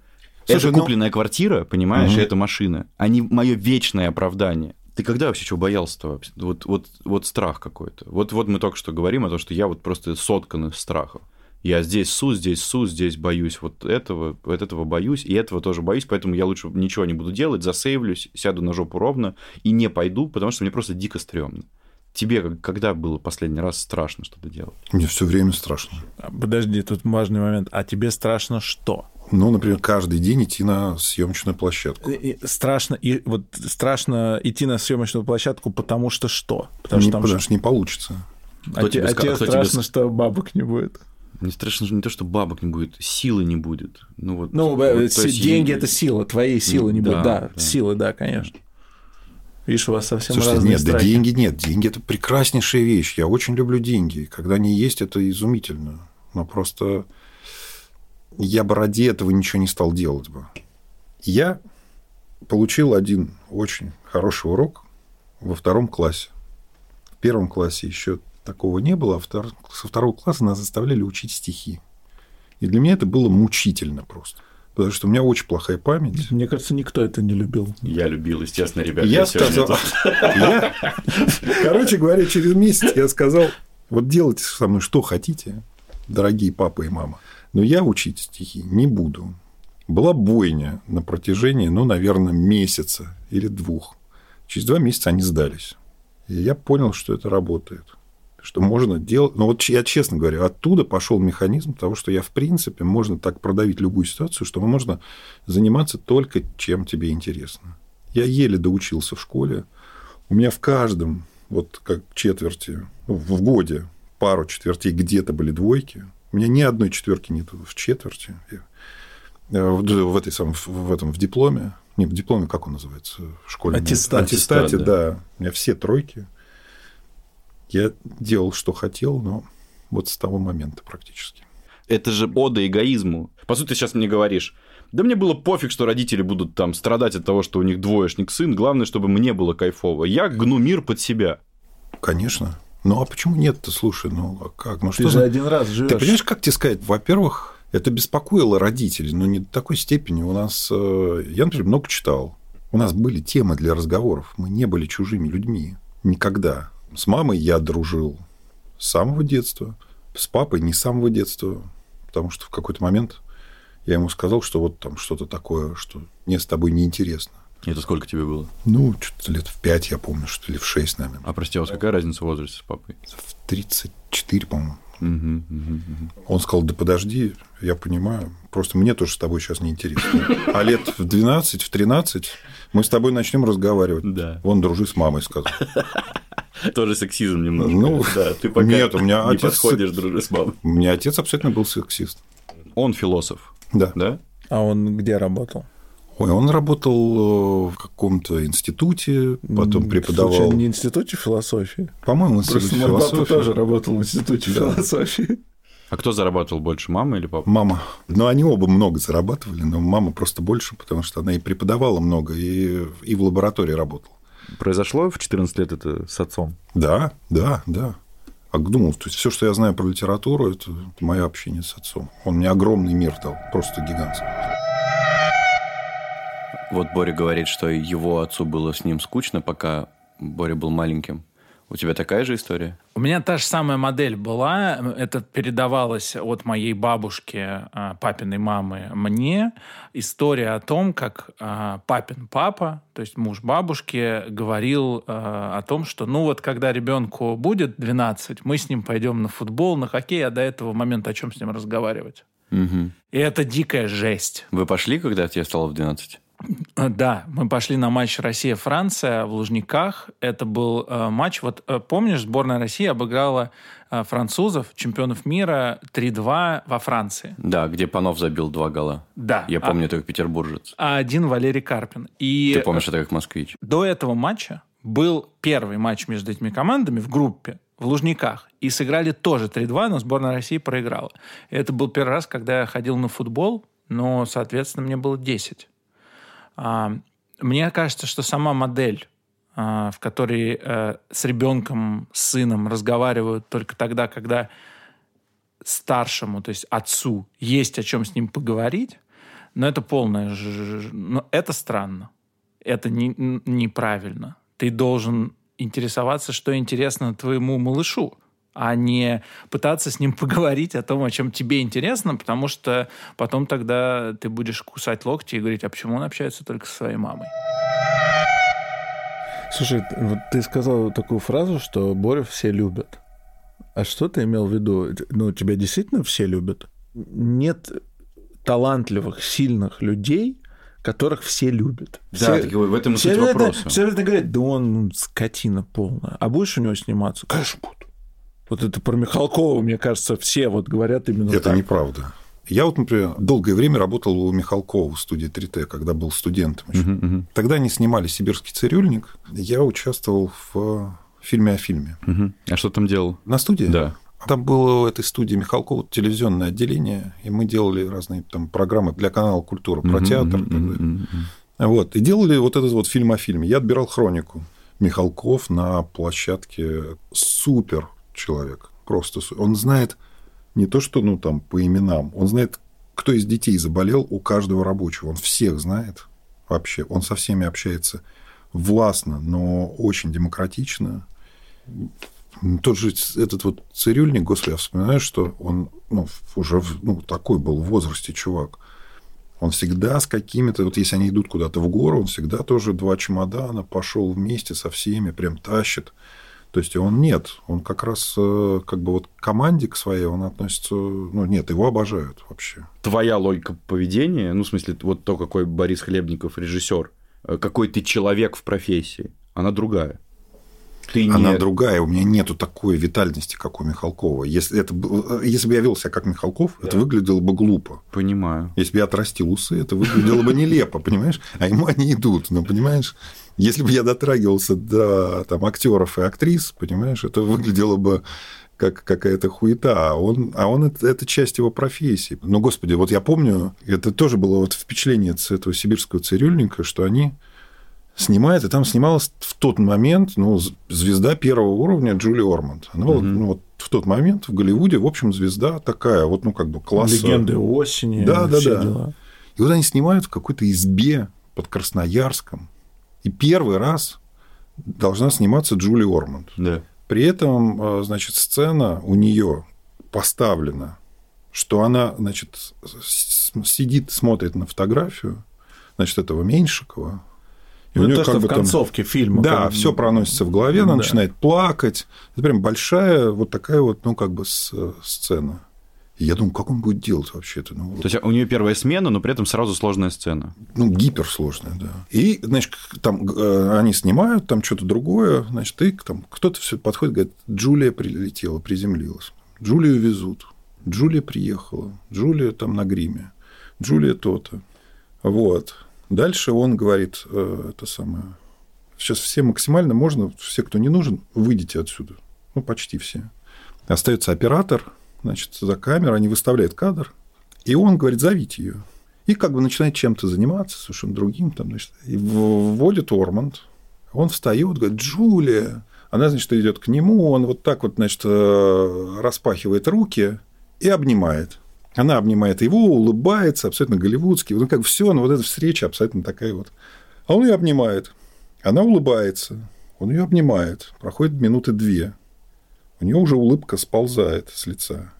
S3: Слушай, это ну купленная ну... квартира, понимаешь, угу. и эта машина, они мое вечное оправдание. Ты когда вообще чего боялся-то вообще? Вот, вот, вот страх какой-то. Вот, вот мы только что говорим о том, что я вот просто соткан из страхов. Я здесь су, здесь су, здесь боюсь вот этого, вот этого боюсь, и этого тоже боюсь, поэтому я лучше ничего не буду делать, засейвлюсь, сяду на жопу ровно и не пойду, потому что мне просто дико стрёмно. Тебе когда было последний раз страшно что-то делать?
S4: Мне все время страшно.
S2: Подожди, тут важный момент. А тебе страшно что?
S4: Ну, например, каждый день идти на съемочную площадку.
S2: И страшно, и вот страшно идти на съемочную площадку, потому что что?
S4: Потому,
S2: что
S4: не, потому что не получится.
S2: А, те, а тебе страшно, что бабок не будет.
S3: Мне страшно не то, что бабок не будет, силы не будет. Ну, вот,
S2: ну
S3: вот,
S2: деньги есть... это сила, твоей силы не да, будет. Да, да, силы, да, конечно. Видишь, у вас совсем Слушайте, разные
S4: нет,
S2: страхи.
S4: да деньги нет. Деньги – это прекраснейшая вещь. Я очень люблю деньги. Когда они есть, это изумительно. Но просто я бы ради этого ничего не стал делать бы. Я получил один очень хороший урок во втором классе. В первом классе еще такого не было, а втор... со второго класса нас заставляли учить стихи. И для меня это было мучительно просто. Потому что у меня очень плохая память.
S2: Мне кажется, никто это не любил.
S3: Я любил, естественно, ребята.
S4: Я, я сказал... Короче говоря, через месяц я сказал, вот делайте со мной что хотите, дорогие папа и мама. Но я учить стихи не буду. Была бойня на протяжении, ну, наверное, месяца или двух. Через два месяца они сдались. И я понял, что это работает. Что можно делать... Ну, вот я честно говорю, оттуда пошел механизм того, что я, в принципе, можно так продавить любую ситуацию, что можно заниматься только чем тебе интересно. Я еле доучился в школе. У меня в каждом, вот как четверти, в годе пару четвертей где-то были двойки – у меня ни одной четверки нет в четверти. Э, в, в, этой самой, в этом в дипломе. Не в дипломе, как он называется? В школе.
S2: Аттестат.
S4: Аттестате, Аттестат, да. да. У меня все тройки. Я делал, что хотел, но вот с того момента практически.
S3: Это же ода эгоизму. По сути, ты сейчас мне говоришь, да мне было пофиг, что родители будут там страдать от того, что у них двоечник сын. Главное, чтобы мне было кайфово. Я гну мир под себя.
S4: Конечно. Ну а почему нет-то? Слушай, ну а как? Ну,
S2: что Ты же один раз живешь.
S4: Ты понимаешь, как тебе сказать? Во-первых, это беспокоило родителей, но не до такой степени. У нас, э, я, например, много читал. У нас были темы для разговоров. Мы не были чужими людьми. Никогда. С мамой я дружил с самого детства. С папой не с самого детства. Потому что в какой-то момент я ему сказал, что вот там что-то такое, что мне с тобой неинтересно.
S3: Это сколько тебе было?
S4: Ну, что-то лет в 5, я помню, что ли в 6, наверное.
S3: А прости, а у вас какая разница в возрасте с папой?
S4: В 34, по-моему. Он сказал, да подожди, я понимаю, просто мне тоже с тобой сейчас неинтересно. А лет в 12, в 13 мы с тобой начнем разговаривать.
S3: Да.
S4: Вон, дружи с мамой, сказал.
S3: Тоже сексизм немножко.
S4: Ну,
S3: да, ты пока
S4: нет, у меня
S3: не
S4: отец...
S3: подходишь, дружи с мамой.
S4: У меня отец абсолютно был сексист.
S3: Он философ.
S4: Да.
S3: Да?
S2: А он где работал?
S4: Ой, он работал э, в каком-то институте, потом преподавал.
S2: Случайно не институте философии?
S4: По-моему, институте
S2: Просто мой папа тоже работал в институте да. философии.
S3: А кто зарабатывал больше, мама или папа?
S4: Мама. Ну, они оба много зарабатывали, но мама просто больше, потому что она и преподавала много, и, и в лаборатории работала.
S3: Произошло в 14 лет это с отцом?
S4: Да, да, да. А думал, то есть все, что я знаю про литературу, это мое общение с отцом. Он мне огромный мир дал, просто гигантский.
S1: Вот Боря говорит, что его отцу было с ним скучно, пока Боря был маленьким. У тебя такая же история?
S2: У меня та же самая модель была. Это передавалось от моей бабушки, а, папиной мамы, мне. История о том, как а, папин папа, то есть муж бабушки, говорил а, о том, что ну вот когда ребенку будет 12, мы с ним пойдем на футбол, на хоккей, а до этого момента о чем с ним разговаривать?
S1: Угу.
S2: И это дикая жесть.
S1: Вы пошли, когда тебе стало в 12?
S2: Э, да, мы пошли на матч Россия-Франция в Лужниках. Это был э, матч. Вот э, помнишь, сборная России обыграла э, французов, чемпионов мира 3-2 во Франции.
S1: Да, где Панов забил два гола.
S2: Да.
S1: Я помню, а, это как петербуржец.
S2: А один Валерий Карпин. И
S1: Ты помнишь это как москвич?
S2: До этого матча был первый матч между этими командами в группе в Лужниках. И сыграли тоже 3-2, но сборная России проиграла. И это был первый раз, когда я ходил на футбол, но, соответственно, мне было 10. А, мне кажется, что сама модель, а, в которой э, с ребенком, с сыном разговаривают только тогда, когда старшему, то есть отцу, есть о чем с ним поговорить, но это полное... Но это странно. Это не, неправильно. Ты должен интересоваться, что интересно твоему малышу а не пытаться с ним поговорить о том, о чем тебе интересно, потому что потом тогда ты будешь кусать локти и говорить, а почему он общается только со своей мамой? Слушай, вот ты сказал такую фразу, что Борю все любят. А что ты имел в виду? Ну, тебя действительно все любят? Нет талантливых, сильных людей, которых все любят.
S3: Да,
S2: все,
S3: в этом и
S2: все
S3: суть
S2: это-
S3: вопроса.
S2: Все это говорят, да он ну, скотина полная. А будешь у него сниматься? Конечно, буду. Вот это про Михалкова, мне кажется, все вот говорят именно
S4: Это
S2: так.
S4: неправда. Я вот, например, долгое время работал у Михалкова в студии 3Т, когда был студентом еще.
S3: Мгм, мгм,
S4: Тогда они снимали «Сибирский цирюльник». Я участвовал в фильме о фильме.
S3: мгм. А что там делал?
S4: На студии?
S3: Да.
S4: Там было в этой студии Михалкова телевизионное отделение, и мы делали разные там программы для канала «Культура» про
S3: Мгм,
S4: театр. далее.
S3: мгм, мгм.
S4: Вот. И делали вот этот вот фильм о фильме. Я отбирал хронику. Михалков на площадке супер человек. Просто он знает не то, что ну там по именам, он знает, кто из детей заболел у каждого рабочего. Он всех знает вообще. Он со всеми общается властно, но очень демократично. Тот же этот вот цирюльник, господи, я вспоминаю, что он ну, уже ну, такой был в возрасте чувак. Он всегда с какими-то, вот если они идут куда-то в гору, он всегда тоже два чемодана пошел вместе со всеми, прям тащит. То есть он нет, он как раз э, как бы вот к команде к своей он относится, ну нет, его обожают вообще.
S3: Твоя логика поведения, ну, в смысле, вот то, какой Борис Хлебников режиссер, э, какой ты человек в профессии, она другая. Ты не...
S4: Она другая, у меня нету такой витальности, как у Михалкова. Если, это, был- если бы я вел себя как Михалков, это выглядело бы глупо.
S3: Понимаю.
S4: Если бы я отрастил усы, это выглядело бы нелепо, понимаешь? А ему они идут, ну, понимаешь? Если бы я дотрагивался до там, актеров и актрис, понимаешь, это выглядело бы как какая-то хуета, а он, а он это, это часть его профессии. Но, господи, вот я помню, это тоже было вот впечатление с этого сибирского цирюльника, что они снимают, и там снималась в тот момент ну, звезда первого уровня Джули Орманд. Она была ну, вот в тот момент в Голливуде, в общем, звезда такая, вот, ну, как бы класса.
S2: Легенды осени,
S4: Да, да, да.
S2: дела.
S4: И вот они снимают в какой-то избе под Красноярском. И первый раз должна сниматься Джули Орманд.
S3: Да.
S4: При этом, э, значит, сцена у нее поставлена, что она, значит, сидит, смотрит на фотографию, значит, этого Меньшикова. И у
S2: Ну,
S4: неё
S2: то,
S4: как
S2: что в
S4: бы там-
S2: концовке фильма.
S4: да,
S2: как-
S4: все проносится в голове, она
S2: Да.
S4: начинает плакать. Это прям большая вот такая вот, ну, как бы с- сцена. И я думаю, как он будет делать вообще это? Ну,
S3: То есть у нее первая смена, но при этом сразу сложная сцена.
S4: ну, гиперсложная, да. И, значит, там э, они снимают там что-то другое, значит, и там кто-то все подходит, говорит, Джулия прилетела, приземлилась. Джулию везут. Джулия приехала. Джулия там на гриме. Джулия то-то. Вот. Дальше он говорит, э, это самое, сейчас все максимально можно, все, кто не нужен, выйдите отсюда. Ну, почти все. Остается оператор, значит, за камерой, они выставляют кадр, и он говорит, зовите ее. И как бы начинает чем-то заниматься, совершенно другим. Там, значит, и вводит Орманд. Он встает, говорит, Джулия. Она, значит, идет к нему, он вот так вот, значит, э, распахивает руки и обнимает. Она обнимает его, улыбается, абсолютно голливудский. Ну, как все, ну, вот эта встреча абсолютно такая вот. А он ее обнимает. Она улыбается. Он ее обнимает. Проходит минуты две. У нее уже улыбка сползает с лица.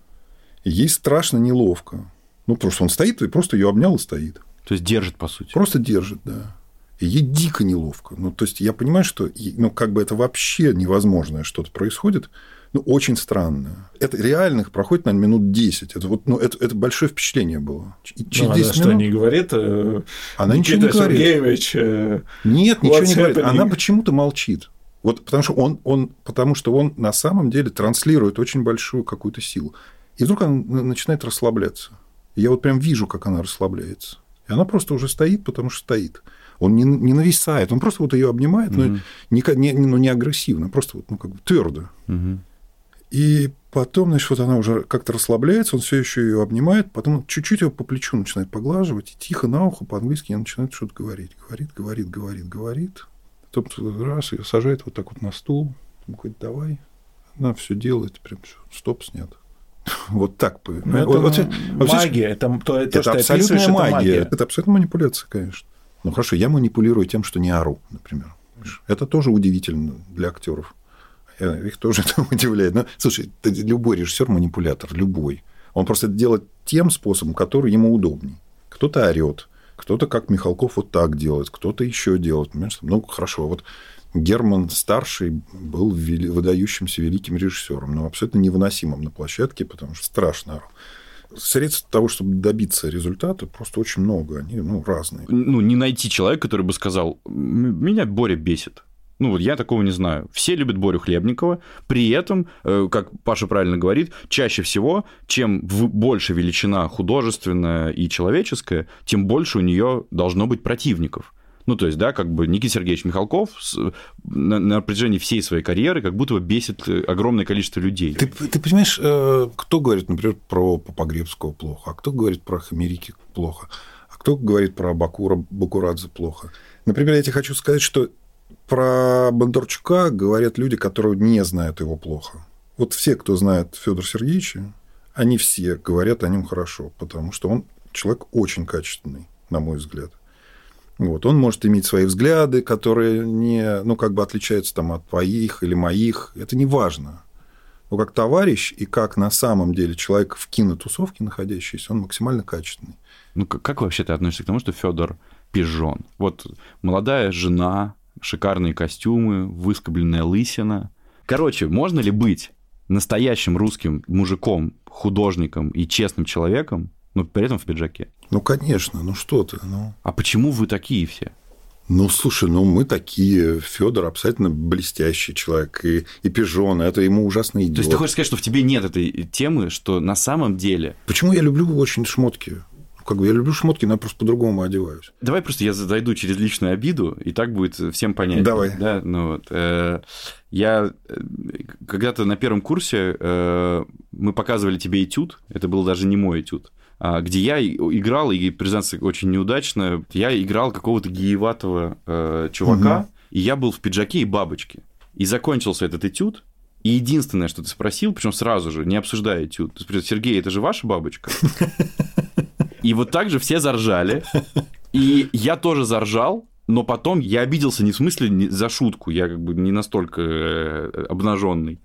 S4: И ей страшно неловко. Ну, потому что он стоит и просто ее обнял и стоит.
S3: То есть держит, по сути.
S4: Просто держит, да. И ей дико неловко. Ну, то есть я понимаю, что ну, как бы это вообще невозможное что-то происходит, ну, очень странно. Это реальных проходит, наверное, минут 10. Это, вот, ну, это, это большое впечатление было. И
S2: Ну,
S4: через
S2: она
S4: 10
S2: что, не говорит? э,
S4: Она ничего не
S2: Никита
S4: говорит.
S2: Сергеевич, э,
S4: Нет, ничего не говорит.
S2: happening?
S4: Она почему-то молчит. Вот потому что он, он, потому что он на самом деле транслирует очень большую какую-то силу. И вдруг она начинает расслабляться. И я вот прям вижу, как она расслабляется. И она просто уже стоит, потому что стоит. Он не, не нависает, он просто вот ее обнимает, но не, не, ну, не агрессивно, просто вот, ну, как бы твердо.
S3: Мгм.
S4: И потом, значит, вот она уже как-то расслабляется, он все еще ее обнимает, потом чуть-чуть его по плечу начинает поглаживать, и тихо на ухо по-английски она начинает что-то говорить. Говорит, говорит, говорит, говорит. Потом раз ее сажает вот так вот на стул, говорит, давай. Она все делает, прям всё, стоп снят. Вот так.
S2: ну, это
S4: Вот- вот-
S2: магия. Это, то, то,
S4: это
S2: что
S4: абсолютная
S2: описываешь, это
S4: магия. Это абсолютная манипуляция, конечно. Ну хорошо, я манипулирую тем, что не ору, например. Это тоже удивительно для актеров. Их тоже это удивляет. Но, слушай, ты- любой режиссер манипулятор, любой. Он просто это делает тем способом, который ему удобней. Кто-то орет, кто-то, как Михалков, вот так делает, кто-то еще делает. Понимаешь? Ну, хорошо. Вот Герман старший был выдающимся великим режиссером, но абсолютно невыносимым на площадке, потому что страшно. Средств того, чтобы добиться результата, просто очень много. Они ну, разные.
S3: Ну, не найти человека, который бы сказал, меня Боря бесит. Ну, вот я такого не знаю. Все любят Борю Хлебникова. При этом, э, как Паша правильно говорит, чаще всего, чем больше величина художественная и человеческая, тем больше у нее должно быть противников. Ну, то есть, да, как бы Никита Сергеевич Михалков на, на протяжении всей своей карьеры как будто бы бесит э, огромное количество людей.
S4: Ты, ты понимаешь, э, кто говорит, например, про Папагребского плохо, а кто говорит про Хамерики плохо, а кто говорит про Бакура, Бакурадзе плохо. Например, я тебе хочу сказать, что про Бондарчука говорят люди, которые не знают его плохо. Вот все, кто знает Федора Сергеевича, они все говорят о нем хорошо, потому что он человек очень качественный, на мой взгляд. Вот. Он может иметь свои взгляды, которые не, ну, как бы отличаются там, от твоих или моих. Это не важно. Но как товарищ и как на самом деле человек в кинотусовке находящийся, он максимально качественный.
S3: Ну, как вообще ты относишься к тому, что Федор пижон? Вот молодая жена, шикарные костюмы, выскобленная лысина. Короче, можно ли быть настоящим русским мужиком, художником и честным человеком, но при этом в пиджаке?
S4: Ну, конечно, ну что ты, ну.
S3: А почему вы такие все?
S4: Ну, слушай, ну мы такие. Федор абсолютно блестящий человек. И, и пижон, это ему ужасно идет.
S3: То есть ты хочешь сказать, что в тебе нет этой темы, что на самом деле...
S4: Почему я люблю очень шмотки? Как бы я люблю шмотки, но я просто по-другому одеваюсь.
S3: Давай просто я зайду через личную обиду, и так будет всем понятно.
S4: Давай.
S3: Да, ну вот. Э, я э, когда-то на первом курсе э, мы показывали тебе этюд, это был даже не мой этюд, а, где я играл, и, признаться, очень неудачно, я играл какого-то гееватого э, чувака, угу. и я был в пиджаке и бабочке. И закончился этот этюд, и единственное, что ты спросил, причем сразу же, не обсуждая этюд, ты спросил, Сергей, это же ваша бабочка? И вот так же все заржали. И я тоже заржал, но потом я обиделся не в смысле за шутку, я как бы не настолько э, обнаженный.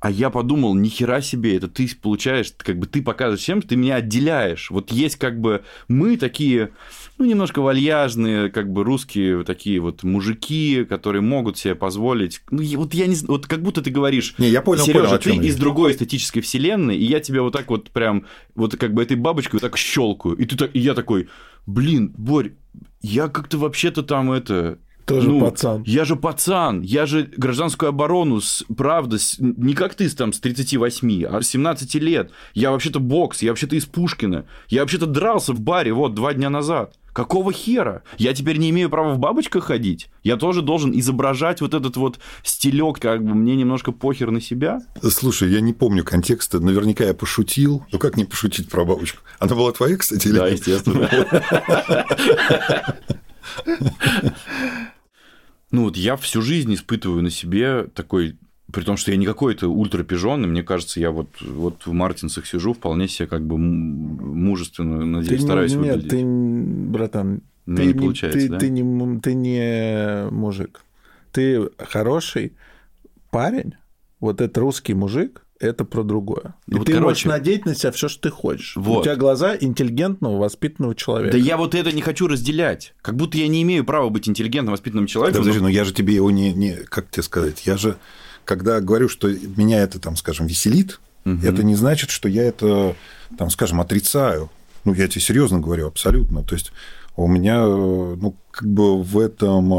S3: А я подумал, ни хера себе, это ты получаешь, как бы ты показываешь всем, ты меня отделяешь. Вот есть как бы мы такие, ну, немножко вальяжные, как бы русские такие вот мужики, которые могут себе позволить. Ну, вот я не знаю, вот как будто ты говоришь,
S4: не, я понял,
S3: Сережа,
S4: понял,
S3: ты из другой эстетической вселенной, и я тебя вот так вот прям, вот как бы этой бабочкой вот так щелкаю. И, ты так, и я такой, блин, Борь, я как-то вообще-то там это
S2: тоже ну, пацан.
S3: Я же пацан, я же гражданскую оборону, с, правда, с, не как ты там с 38, а с 17 лет. Я вообще-то бокс, я вообще-то из Пушкина. Я вообще-то дрался в баре вот два дня назад. Какого хера? Я теперь не имею права в бабочках ходить? Я тоже должен изображать вот этот вот стилек, как бы мне немножко похер на себя?
S4: Слушай, я не помню контекста, наверняка я пошутил. Ну как не пошутить про бабочку? Она была твоя, кстати?
S3: Да, естественно. Ну вот я всю жизнь испытываю на себе такой при том, что я не какой-то ультрапижон, и мне кажется, я вот, вот в Мартинсах сижу, вполне себе как бы мужественно, надеюсь,
S2: ты
S3: стараюсь
S2: не,
S3: выглядеть.
S2: Нет, ты, братан,
S3: ну,
S2: ты
S3: не
S2: не,
S3: получается,
S2: ты,
S3: да?
S2: ты, не, ты не мужик. Ты хороший парень, вот этот русский мужик, это про другое.
S3: Ну,
S2: и
S3: вот,
S2: ты
S3: короче,
S2: можешь надеть на себя все, что ты хочешь.
S3: Вот.
S2: У тебя глаза интеллигентного, воспитанного человека.
S3: Да я вот это не хочу разделять. Как будто я не имею права быть интеллигентным, воспитанным человеком.
S4: Да, подожди, но я же тебе его не, не... Как тебе сказать? Я же, когда говорю, что меня это, там, скажем, веселит, угу. это не значит, что я это, там, скажем, отрицаю. Ну, я тебе серьезно говорю, абсолютно. То есть у меня, ну, как бы в этом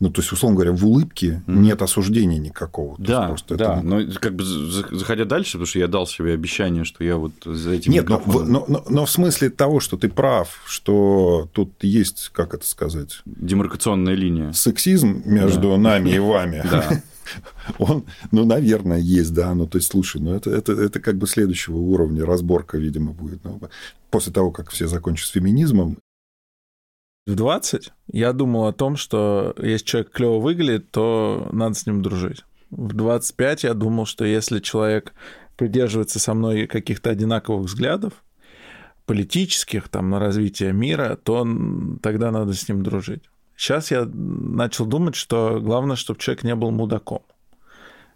S4: ну, то есть, условно говоря, в улыбке mm. нет осуждения никакого.
S3: Да, просто да. Это... Но как бы заходя дальше, потому что я дал себе обещание, что я вот за этим...
S4: Нет, но, но, но, но в смысле того, что ты прав, что тут есть, как это сказать...
S3: Демаркационная линия.
S4: Сексизм между да. нами и вами.
S3: Да.
S4: Он, ну, наверное, есть, да. Ну, то есть, слушай, ну, это, это, это как бы следующего уровня разборка, видимо, будет. Ну, после того, как все закончат с феминизмом,
S2: в 20 я думал о том, что если человек клево выглядит, то надо с ним дружить. В 25 я думал, что если человек придерживается со мной каких-то одинаковых взглядов, политических, там, на развитие мира, то тогда надо с ним дружить. Сейчас я начал думать, что главное, чтобы человек не был мудаком.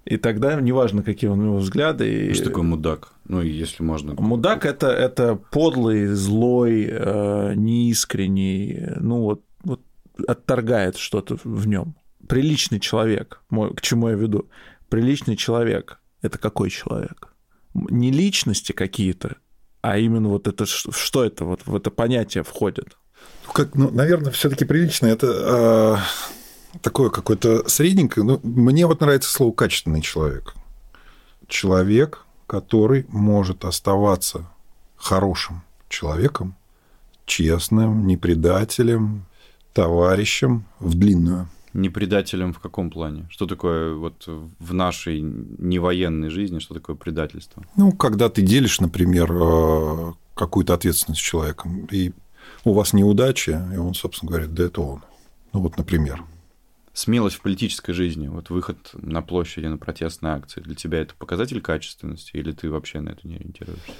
S2: И тогда неважно, какие у него взгляды.
S3: Что такое мудак? Ну, если можно.
S2: Мудак это, это подлый, злой, э, неискренний, ну вот, вот отторгает что-то в нем. Приличный человек, мой, к чему я веду? Приличный человек это какой человек? Не личности какие-то, а именно вот это, что это, вот в это понятие входит?
S4: Ну, как, ну, наверное, все-таки прилично. Это э, такое какое-то средненькое. Ну, мне вот нравится слово качественный человек. Человек, который может оставаться хорошим человеком, честным, не предателем, товарищем в длинную.
S3: Не предателем в каком плане? Что такое вот в нашей невоенной жизни, что такое предательство?
S4: Ну, когда ты делишь, например, э, какую-то ответственность с человеком, и у вас неудача, и он, собственно, говорит, да это он. Ну, вот, например.
S3: Смелость в политической жизни, вот выход на площади на протестные акции, для тебя это показатель качественности, или ты вообще на это не ориентируешься?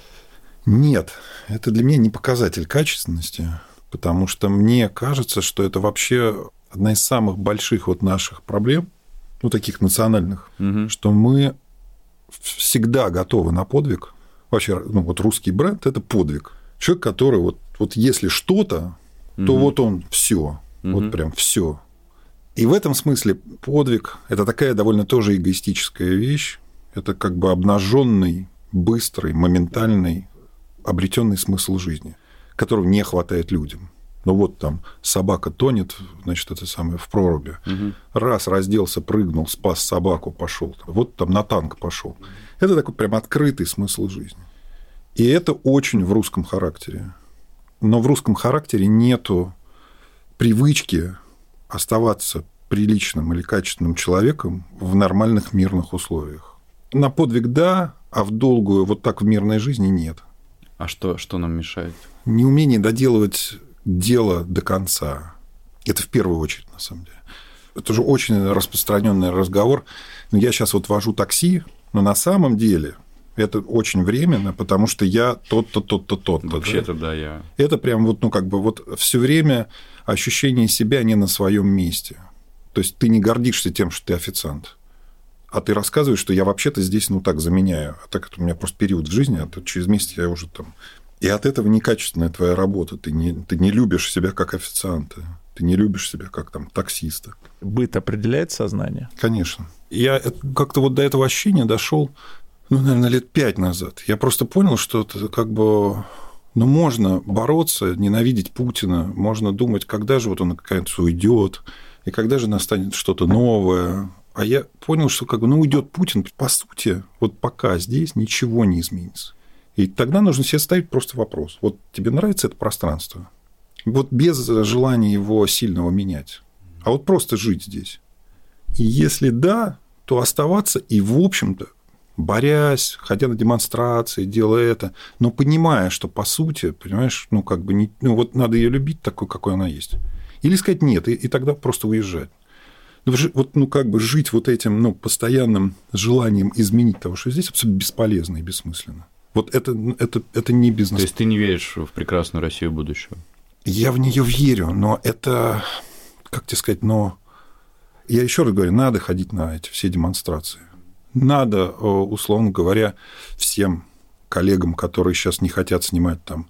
S4: Нет, это для меня не показатель качественности, потому что мне кажется, что это вообще одна из самых больших вот наших проблем, ну, таких национальных, угу. что мы всегда готовы на подвиг. Вообще, ну, вот русский бренд – это подвиг. Человек, который вот, вот если что-то, угу. то вот он все, угу. вот прям все. И в этом смысле подвиг – это такая довольно тоже эгоистическая вещь. Это как бы обнаженный, быстрый, моментальный, обретенный смысл жизни, которого не хватает людям. Ну вот там собака тонет, значит, это самое, в проруби. Угу. Раз разделся, прыгнул, спас собаку, пошел. Вот там на танк пошел. Это такой прям открытый смысл жизни. И это очень в русском характере. Но в русском характере нету привычки оставаться приличным или качественным человеком в нормальных мирных условиях. На подвиг да, а в долгую вот так в мирной жизни нет.
S3: А что, что нам мешает?
S4: Неумение доделывать дело до конца. Это в первую очередь, на самом деле. Это же очень распространенный разговор. Я сейчас вот вожу такси, но на самом деле это очень временно, потому что я тот-то, тот-то, тот-то.
S3: Вообще-то, да? да, я.
S4: Это прям вот, ну, как бы вот все время ощущение себя не на своем месте. То есть ты не гордишься тем, что ты официант. А ты рассказываешь, что я вообще-то здесь, ну, так заменяю. А так это у меня просто период в жизни, а то через месяц я уже там и от этого некачественная твоя работа. Ты не, ты не любишь себя как официанта. Ты не любишь себя как там таксиста.
S2: Быт определяет сознание?
S4: Конечно. Я как-то вот до этого ощущения дошел, ну, наверное, лет пять назад. Я просто понял, что это как бы ну, можно бороться, ненавидеть Путина, можно думать, когда же вот он наконец уйдет, и когда же настанет что-то новое. А я понял, что как бы, ну, уйдет Путин, по сути, вот пока здесь ничего не изменится. И тогда нужно себе ставить просто вопрос. Вот тебе нравится это пространство? Вот без желания его сильного менять. А вот просто жить здесь. И если да, то оставаться и, в общем-то, борясь, ходя на демонстрации, делая это, но понимая, что по сути, понимаешь, ну как бы не, ну вот надо ее любить такой, какой она есть. Или сказать нет, и, и тогда просто уезжать. Ну, вот, ну, как бы жить вот этим, ну, постоянным желанием изменить того, что здесь, абсолютно бесполезно и бессмысленно. Вот это, это, это не бизнес.
S3: То есть ты не веришь в прекрасную Россию будущего?
S4: Я в нее верю, но это, как тебе сказать, но я еще раз говорю, надо ходить на эти все демонстрации. Надо, условно говоря, всем коллегам, которые сейчас не хотят снимать там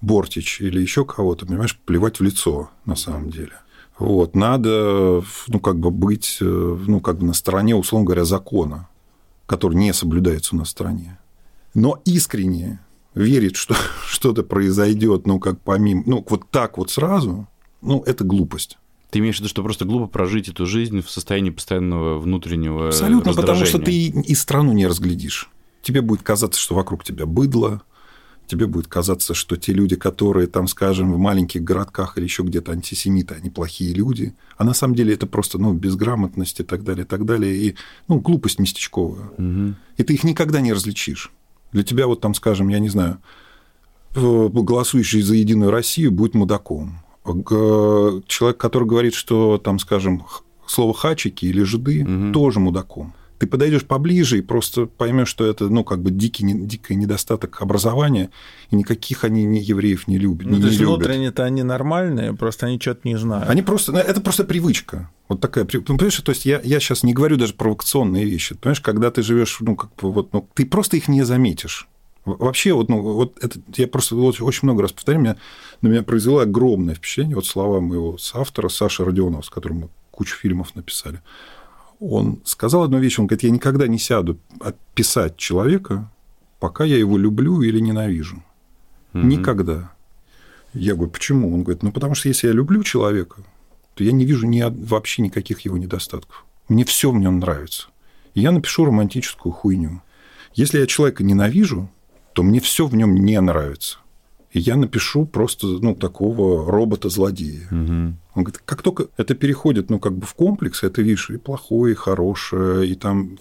S4: Бортич или еще кого-то, понимаешь, плевать в лицо на самом деле. Вот, надо, ну, как бы быть, ну, как бы на стороне, условно говоря, закона, который не соблюдается у нас в стране но искренне верить, что что-то произойдет, ну, как помимо, ну, вот так вот сразу, ну, это глупость.
S3: Ты имеешь в виду, что просто глупо прожить эту жизнь в состоянии постоянного внутреннего
S4: Абсолютно, потому что ты и страну не разглядишь. Тебе будет казаться, что вокруг тебя быдло, тебе будет казаться, что те люди, которые там, скажем, в маленьких городках или еще где-то антисемиты, они плохие люди. А на самом деле это просто ну, безграмотность и так далее, и так далее. И ну, глупость местечковая. Угу. И ты их никогда не различишь. Для тебя вот там, скажем, я не знаю, голосующий за Единую Россию будет мудаком. Человек, который говорит, что там, скажем, слово хачики или жиды, угу. тоже мудаком. Ты подойдешь поближе и просто поймешь, что это, ну, как бы дикий, дикий недостаток образования, и никаких они не евреев не любят.
S2: Ну,
S4: не,
S2: то есть внутренне-то они нормальные, просто они что-то не знают.
S4: Они просто, ну, это просто привычка. Вот такая, ну, понимаешь, то есть я, я сейчас не говорю даже провокационные вещи. Понимаешь, когда ты живешь, ну, как бы вот, ну, ты просто их не заметишь. Вообще, вот, ну, вот это, я просто вот, очень много раз повторяю, меня, на меня произвело огромное впечатление, вот слова моего соавтора Саши Родионова, с которым мы кучу фильмов написали он сказал одну вещь, он говорит, я никогда не сяду описать человека, пока я его люблю или ненавижу. Угу. Никогда. Я говорю, почему? Он говорит, ну, потому что если я люблю человека, то я не вижу ни, вообще никаких его недостатков. Мне все в нем нравится. И я напишу романтическую хуйню. Если я человека ненавижу, то мне все в нем не нравится. Я напишу просто ну, такого робота-злодея. Угу. Он говорит, как только это переходит ну, как бы в комплекс, это видишь и плохое, и хорошее, и там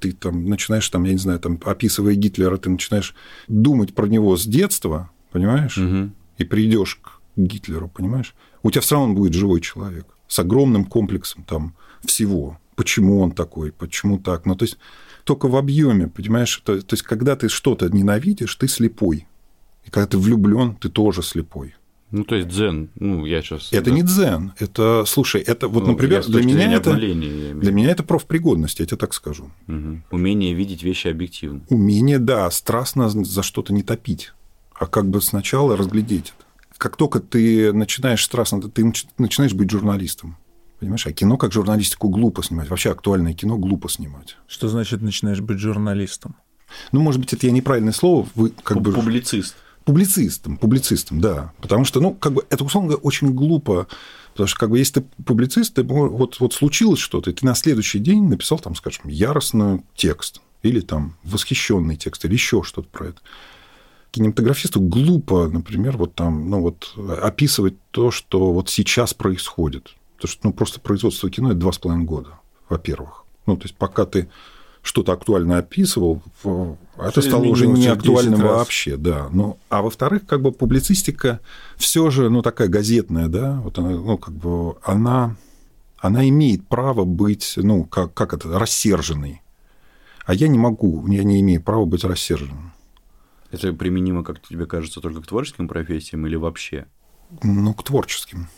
S4: ты там начинаешь, там, я не знаю, там, описывая Гитлера, ты начинаешь думать про него с детства, понимаешь, угу. и придешь к Гитлеру, понимаешь, у тебя все равно будет живой человек с огромным комплексом там всего. Почему он такой, почему так. Ну, то есть только в объеме, понимаешь? То, то есть, когда ты что-то ненавидишь, ты слепой. И когда ты влюблен, ты тоже слепой.
S3: Ну, то есть дзен, ну, я сейчас...
S4: Это да. не дзен, это, слушай, это вот, ну, например, для меня это, для меня это профпригодность, я тебе так скажу.
S3: Угу. Умение видеть вещи объективно.
S4: Умение, да, страстно за что-то не топить, а как бы сначала разглядеть это. Как только ты начинаешь страстно, ты начинаешь быть журналистом. Понимаешь, а кино как журналистику глупо снимать. Вообще актуальное кино глупо снимать.
S2: Что значит начинаешь быть журналистом?
S4: Ну, может быть, это я неправильное слово. Вы как бы...
S3: Публицист.
S4: Публицистом, публицистом, да. Потому что, ну, как бы это, условно говоря, очень глупо. Потому что, как бы, если ты публицист, ты, вот, вот случилось что-то, и ты на следующий день написал, там, скажем, яростный текст, или там восхищенный текст, или еще что-то про это. Кинематографисту глупо, например, вот там, ну, вот описывать то, что вот сейчас происходит. Потому что, ну, просто производство кино – это два с половиной года, во-первых. Ну, то есть, пока ты что-то актуально описывал, это стало уже не актуальным вообще, да. Ну, а во-вторых, как бы публицистика все же, ну, такая газетная, да, вот она, ну, как бы она, она имеет право быть, ну, как, как это, рассерженной. А я не могу, я не имею права быть рассерженным.
S3: Это применимо, как тебе кажется, только к творческим профессиям или вообще?
S4: Ну, к творческим.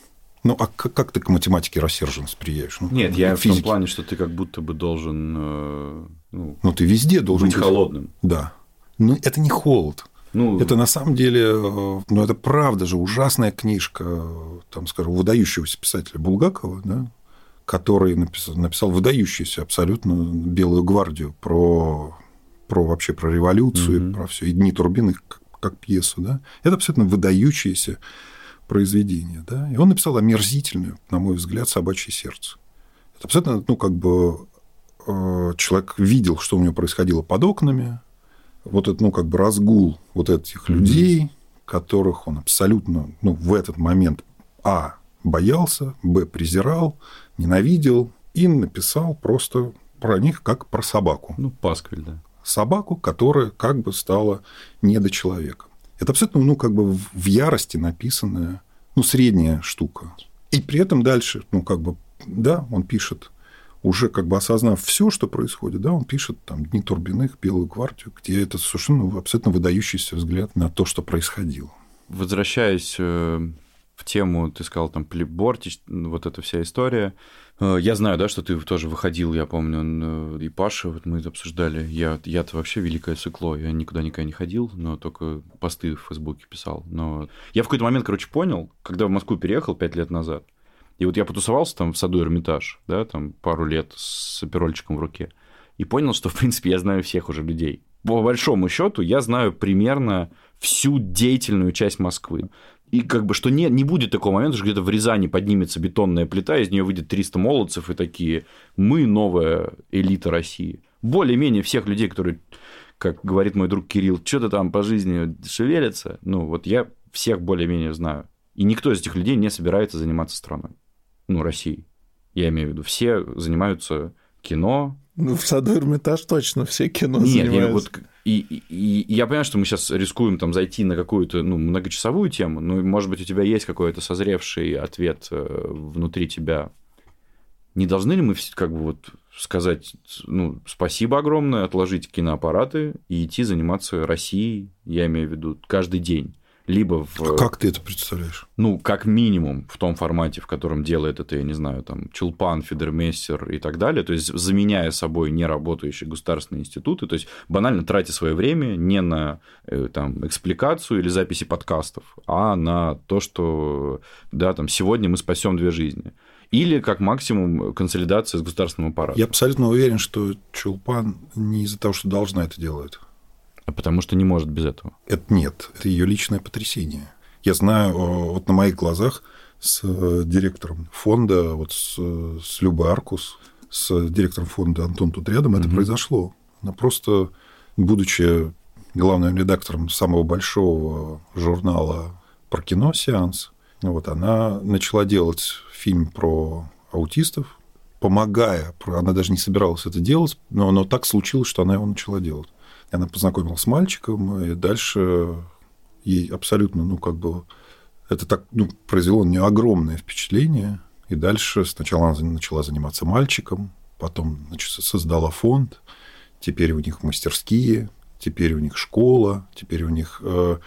S4: Ну, а как, как ты к математике рассерженность приедешь? Ну,
S3: Нет, я физики. в том плане, что ты как будто бы должен... Э,
S4: ну, ну ты везде должен
S3: быть, быть холодным.
S4: Да. Но это не холод. Ну, это на самом деле, э, ну, это правда же ужасная книжка, там, скажем, выдающегося писателя Булгакова, да, который написал, написал выдающуюся абсолютно белую гвардию про, про вообще про революцию, угу. про все, и Дни Турбины как, как пьесу, да. Это абсолютно выдающаяся произведение. Да? И он написал омерзительную, на мой взгляд, собачье сердце. Это абсолютно, ну, как бы э, человек видел, что у него происходило под окнами, вот этот, ну, как бы разгул вот этих людей, которых он абсолютно, ну, в этот момент, а, боялся, б, презирал, ненавидел, и написал просто про них как про собаку.
S3: Ну, пасквиль, да.
S4: Собаку, которая как бы стала недочеловеком. Это абсолютно, ну, как бы в ярости написанная, ну, средняя штука. И при этом дальше, ну, как бы, да, он пишет, уже как бы осознав все, что происходит, да, он пишет там «Дни Турбиных», «Белую гвардию», где это совершенно ну, абсолютно выдающийся взгляд на то, что происходило.
S3: Возвращаясь э, в тему, ты сказал, там, Бортич, вот эта вся история – Э, я знаю, да, что ты тоже выходил, я помню, и Паша, вот мы это обсуждали. Я, я-то вообще великое сыкло, я никуда никогда не ходил, но только посты в Фейсбуке писал. Но я в какой-то момент, короче, понял, когда в Москву переехал пять лет назад, и вот я потусовался там в саду Эрмитаж, да, там пару лет с оперольчиком в руке, и понял, что, в принципе, я знаю всех уже людей. По большому счету, я знаю примерно всю деятельную часть Москвы. И как бы, что не, не будет такого момента, что где-то в Рязани поднимется бетонная плита, из нее выйдет 300 молодцев и такие, мы новая элита России. Более-менее всех людей, которые, как говорит мой друг Кирилл, что-то там по жизни шевелятся, ну вот я всех более-менее знаю. И никто из этих людей не собирается заниматься страной. Ну, Россией. Я имею в виду, все занимаются кино.
S2: Ну, в саду Эрмитаж точно все кино Нет, занимаются.
S3: Я, вот, и, и, и я понимаю, что мы сейчас рискуем там зайти на какую-то ну, многочасовую тему, ну, может быть, у тебя есть какой-то созревший ответ э, внутри тебя. Не должны ли мы как бы вот сказать, ну, спасибо огромное, отложить киноаппараты и идти заниматься Россией, я имею в виду, каждый день? Либо в...
S4: А как ты это представляешь?
S3: Ну, как минимум в том формате, в котором делает это, я не знаю, там, Чулпан, Федермессер и так далее, то есть заменяя собой неработающие государственные институты, то есть банально тратя свое время не на э, там, экспликацию или записи подкастов, а на то, что, да, там, сегодня мы спасем две жизни. Или, как максимум, консолидация с государственным аппаратом.
S4: Я абсолютно уверен, что Чулпан не из-за того, что должна это делать.
S3: А потому что не может без этого.
S4: Это нет, это ее личное потрясение. Я знаю, вот на моих глазах с э, директором фонда, вот с, с Любой Аркус, с директором фонда Антон тут рядом, угу. это произошло. Она просто, будучи главным редактором самого большого журнала про кино «Сеанс», вот, она начала делать фильм про аутистов, помогая, она даже не собиралась это делать, но оно так случилось, что она его начала делать. Она познакомилась с мальчиком, и дальше ей абсолютно, ну, как бы, это так ну, произвело на нее огромное впечатление. И дальше сначала она начала заниматься мальчиком, потом значит, создала фонд, теперь у них мастерские, теперь у них школа, теперь у них э,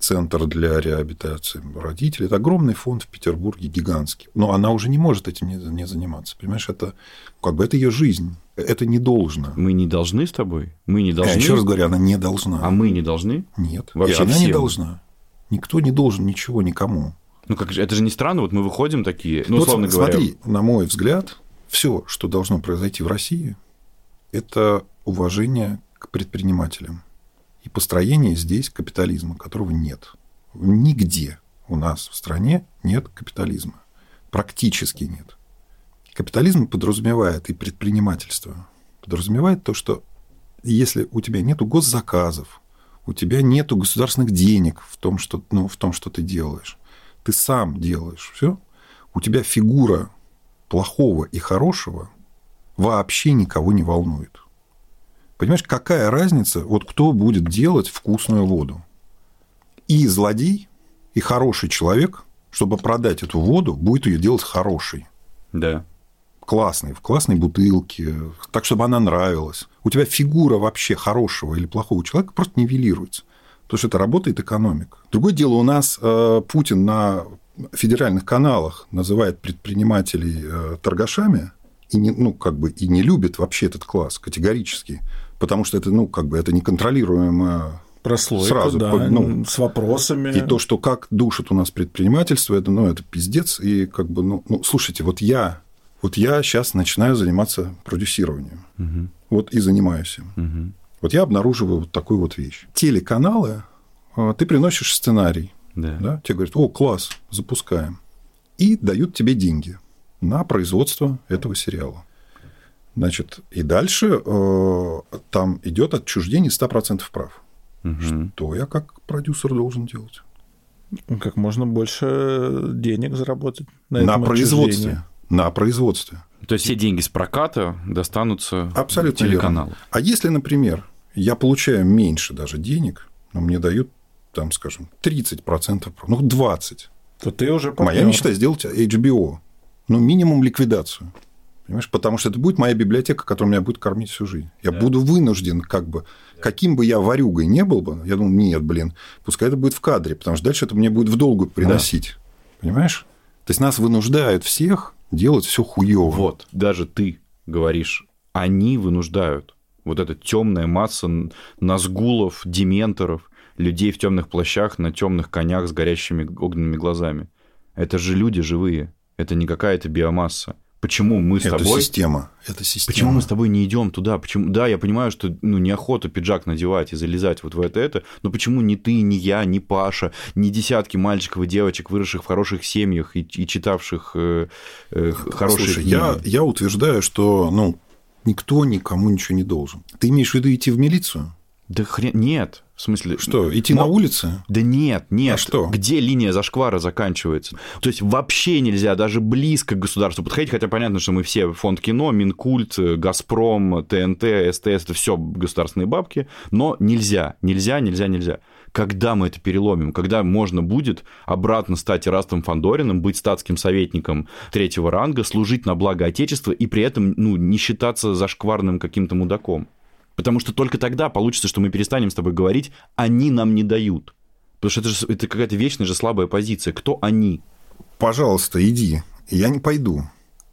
S4: центр для реабилитации родителей. Это огромный фонд в Петербурге, гигантский. Но она уже не может этим не заниматься. Понимаешь, это как бы это ее жизнь. Это не должно.
S3: Мы не должны с тобой? Мы не должны? Я
S4: еще раз говорю, она не должна.
S3: А мы не должны?
S4: Нет. Вообще и она всем. не должна. Никто не должен ничего никому.
S3: Ну как же, это же не странно, вот мы выходим такие, ну, условно вот, говоря.
S4: Смотри, на мой взгляд, все, что должно произойти в России, это уважение к предпринимателям и построение здесь капитализма, которого нет. Нигде у нас в стране нет капитализма. Практически нет. Капитализм подразумевает и предпринимательство. Подразумевает то, что если у тебя нет госзаказов, у тебя нет государственных денег в том, что, ну, в том, что ты делаешь, ты сам делаешь все, у тебя фигура плохого и хорошего вообще никого не волнует. Понимаешь, какая разница, вот кто будет делать вкусную воду? И злодей, и хороший человек, чтобы продать эту воду, будет ее делать хорошей.
S3: Да.
S4: Классной, в классной бутылке, так, чтобы она нравилась. У тебя фигура вообще хорошего или плохого человека просто нивелируется. Потому что это работает экономика. Другое дело, у нас э, Путин на федеральных каналах называет предпринимателей э, торгашами и не, ну, как бы, и не любит вообще этот класс категорически потому что это, ну, как бы это неконтролируемо
S2: прослойка,
S4: сразу,
S2: да, ну, с вопросами.
S4: И то, что как душит у нас предпринимательство, это, ну, это пиздец. И как бы, ну, ну слушайте, вот я, вот я сейчас начинаю заниматься продюсированием. Угу. Вот и занимаюсь им. Угу. Вот я обнаруживаю вот такую вот вещь. Телеканалы, а, ты приносишь сценарий,
S3: да.
S4: Да? тебе говорят, о, класс, запускаем. И дают тебе деньги на производство этого сериала. Значит, и дальше э, там идет отчуждение 100% прав. Угу. Что я как продюсер должен делать?
S2: Как можно больше денег заработать на,
S4: на производстве. На производстве.
S3: То есть все деньги с проката достанутся Абсолютно телеканалу. Верно.
S4: А если, например, я получаю меньше даже денег, но мне дают, там, скажем, 30%, ну, 20%,
S2: то ты уже
S4: партнер. Моя мечта сделать HBO. Ну, минимум ликвидацию. Понимаешь? Потому что это будет моя библиотека, которая меня будет кормить всю жизнь. Я да. буду вынужден, как бы, каким бы я варюгой не был бы, я думаю, нет, блин, пускай это будет в кадре, потому что дальше это мне будет в долгу приносить. Да. Понимаешь? То есть нас вынуждают всех делать все хуево.
S3: Вот, даже ты говоришь, они вынуждают. Вот эта темная масса назгулов, дементоров, людей в темных плащах на темных конях с горящими огненными глазами. Это же люди живые. Это не какая-то биомасса. Почему мы с
S4: это
S3: тобой...
S4: система. Это система.
S3: Почему мы с тобой не идем туда? Почему... Да, я понимаю, что ну, неохота пиджак надевать и залезать вот в это, это, но почему ни ты, ни я, ни Паша, ни десятки мальчиков и девочек, выросших в хороших семьях и, и читавших э, э, хорошие
S4: Слушай, книги? Я, я утверждаю, что ну, никто никому ничего не должен. Ты имеешь в виду идти в милицию?
S3: Да хрен... Нет. В смысле...
S4: Что, идти но... на улице?
S3: Да нет, нет.
S4: А что?
S3: Где линия зашквара заканчивается? То есть вообще нельзя даже близко к государству подходить, хотя понятно, что мы все фонд кино, Минкульт, Газпром, ТНТ, СТС, это все государственные бабки, но нельзя, нельзя, нельзя, нельзя. Когда мы это переломим? Когда можно будет обратно стать Растом Фандориным, быть статским советником третьего ранга, служить на благо Отечества и при этом ну, не считаться зашкварным каким-то мудаком? Потому что только тогда получится, что мы перестанем с тобой говорить, они нам не дают. Потому что это же это какая-то вечная же слабая позиция. Кто они?
S4: Пожалуйста, иди. Я не пойду.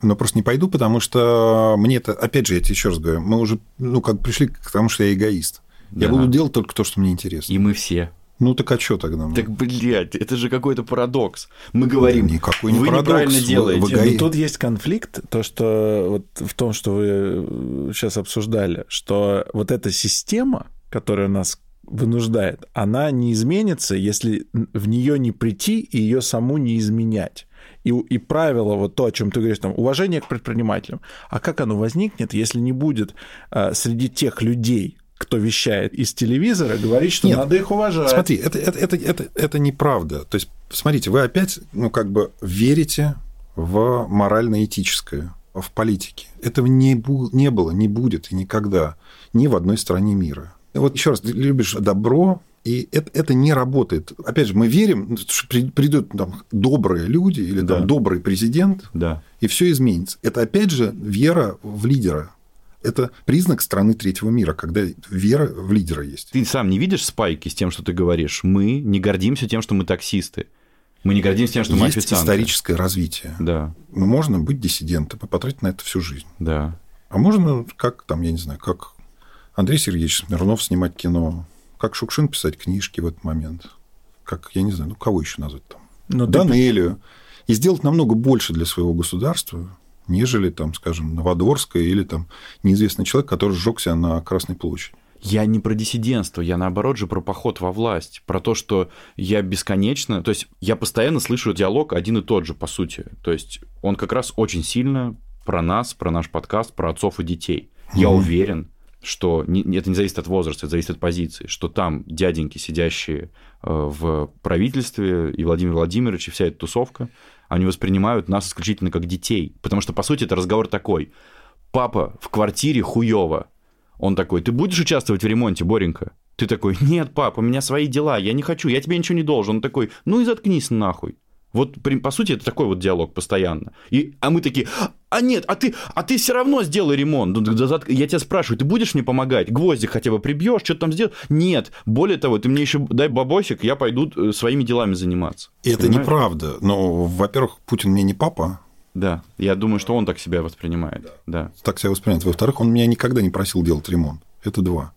S4: Но просто не пойду, потому что мне это, опять же, я тебе еще раз говорю, мы уже, ну, как пришли к тому, что я эгоист. Да. Я буду делать только то, что мне интересно.
S3: И мы все.
S4: Ну так а что тогда?
S3: Так, блядь, это же какой-то парадокс. Мы говорим,
S4: Никакой не
S3: вы
S4: парадокс.
S3: неправильно делаете.
S2: Вы, вы... тут есть конфликт, то, что вот в том, что вы сейчас обсуждали, что вот эта система, которая нас вынуждает, она не изменится, если в нее не прийти и ее саму не изменять. И, и правило, вот то, о чем ты говоришь, там, уважение к предпринимателям. А как оно возникнет, если не будет э, среди тех людей, кто вещает из телевизора, говорить, что Нет, надо их уважать.
S4: Смотри, это, это, это, это, это неправда. То есть, смотрите, вы опять, ну, как бы верите в морально-этическое, в политике. Этого не, бу- не было, не будет и никогда ни в одной стране мира. Вот еще раз, ты любишь добро, и это, это не работает. Опять же, мы верим, что придут там добрые люди или да. там добрый президент,
S3: да.
S4: и все изменится. Это опять же вера в лидера. Это признак страны третьего мира, когда вера в лидера есть.
S3: Ты сам не видишь спайки с тем, что ты говоришь? Мы не гордимся тем, что мы таксисты. Мы не гордимся тем, что есть мы официанты.
S4: историческое развитие.
S3: Да.
S4: Можно быть диссидентом и потратить на это всю жизнь.
S3: Да.
S4: А можно, как там, я не знаю, как Андрей Сергеевич Смирнов снимать кино, как Шукшин писать книжки в этот момент, как, я не знаю, ну, кого еще назвать там? Ну, Данелию. Ты... И сделать намного больше для своего государства, нежели, там, скажем, Новодворская или там неизвестный человек, который сжегся на Красной площади.
S3: Я не про диссидентство, я наоборот же про поход во власть, про то, что я бесконечно, то есть я постоянно слышу диалог один и тот же, по сути. То есть он как раз очень сильно про нас, про наш подкаст, про отцов и детей. Я mm уверен, что не, это не зависит от возраста, это зависит от позиции, что там дяденьки, сидящие э, в правительстве, и Владимир Владимирович, и вся эта тусовка, они воспринимают нас исключительно как детей. Потому что, по сути, это разговор такой. Папа в квартире хуево. Он такой, ты будешь участвовать в ремонте, Боренька? Ты такой, нет, пап, у меня свои дела, я не хочу, я тебе ничего не должен. Он такой, ну и заткнись нахуй. Вот, по сути, это такой вот диалог постоянно. И, а мы такие, а нет, а ты, а ты все равно сделай ремонт. Ну, я тебя спрашиваю, ты будешь мне помогать? Гвоздик хотя бы прибьешь, что-то там сделаешь? Нет. Более того, ты мне еще дай бабосик, я пойду э, своими делами заниматься.
S4: И это Понимаешь? неправда. Но, во-первых, Путин мне не папа.
S3: Да, я думаю, что он так себя воспринимает. Да. да.
S4: Так себя воспринимает. Во-вторых, он меня никогда не просил делать ремонт. Это два.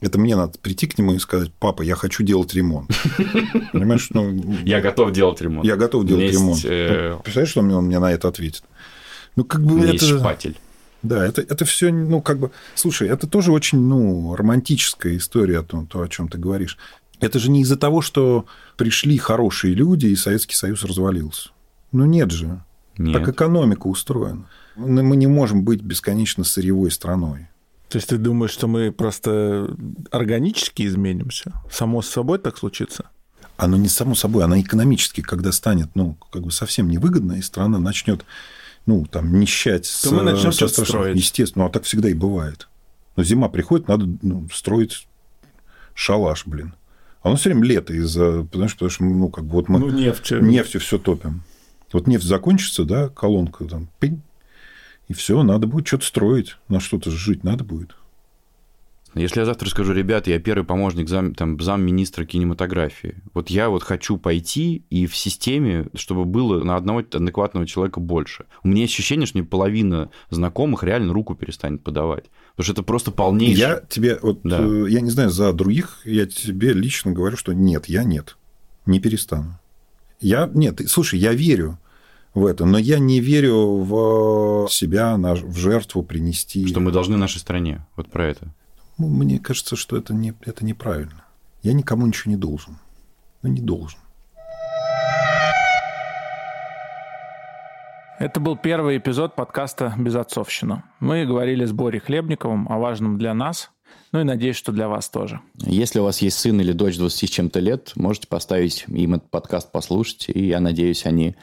S4: Это мне надо прийти к нему и сказать, папа, я хочу делать ремонт.
S3: Понимаешь, ну... Я готов делать ремонт.
S4: Я готов делать ремонт. Э, представляешь, что он мне на это ответит?
S3: Ну, как бы это... Есть шпатель.
S4: Да, это, это все, ну, как бы... Слушай, это тоже очень, ну, романтическая история, то, то, о чем ты говоришь. Это же не из-за того, что пришли хорошие люди, и Советский Союз развалился. Ну, нет же. Нет. Так экономика устроена. Мы не можем быть бесконечно сырьевой страной.
S2: То есть ты думаешь, что мы просто органически изменимся? Само собой так случится?
S4: Оно не само собой, оно экономически, когда станет, ну, как бы совсем невыгодно, и страна начнет, ну, там, нищать.
S2: То с, мы начнем что-то строить.
S4: Естественно, ну, а так всегда и бывает. Но зима приходит, надо ну, строить шалаш, блин. А у нас все время лето из-за, потому что, потому что ну, как бы вот мы
S2: ну, нефть.
S4: нефтью все топим. Вот нефть закончится, да, колонка там, пинь, и все, надо будет что-то строить, на что-то жить надо будет.
S3: Если я завтра скажу, ребят, я первый помощник зам, там, замминистра кинематографии, вот я вот хочу пойти и в системе, чтобы было на одного адекватного человека больше. У меня ощущение, что мне половина знакомых реально руку перестанет подавать. Потому что это просто полнейшее.
S4: Я тебе, вот, да. Э, я не знаю, за других, я тебе лично говорю, что нет, я нет, не перестану. Я, нет, слушай, я верю, в это. Но я не верю в себя, в жертву принести.
S3: Что мы должны нашей стране. Вот про это.
S4: Ну, мне кажется, что это, не, это неправильно. Я никому ничего не должен. Ну, не должен.
S2: Это был первый эпизод подкаста «Безотцовщина». Мы говорили с Борей Хлебниковым о важном для нас, ну и надеюсь, что для вас тоже.
S1: Если у вас есть сын или дочь 20 с чем-то лет, можете поставить им этот подкаст послушать, и я надеюсь, они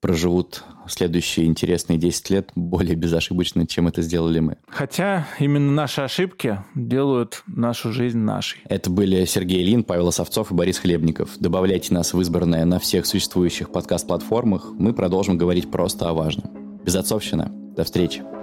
S1: проживут следующие интересные 10 лет более безошибочно, чем это сделали мы.
S2: Хотя именно наши ошибки делают нашу жизнь нашей.
S1: Это были Сергей Лин, Павел Осовцов и Борис Хлебников. Добавляйте нас в избранное на всех существующих подкаст-платформах. Мы продолжим говорить просто о важном. Безотцовщина. До встречи.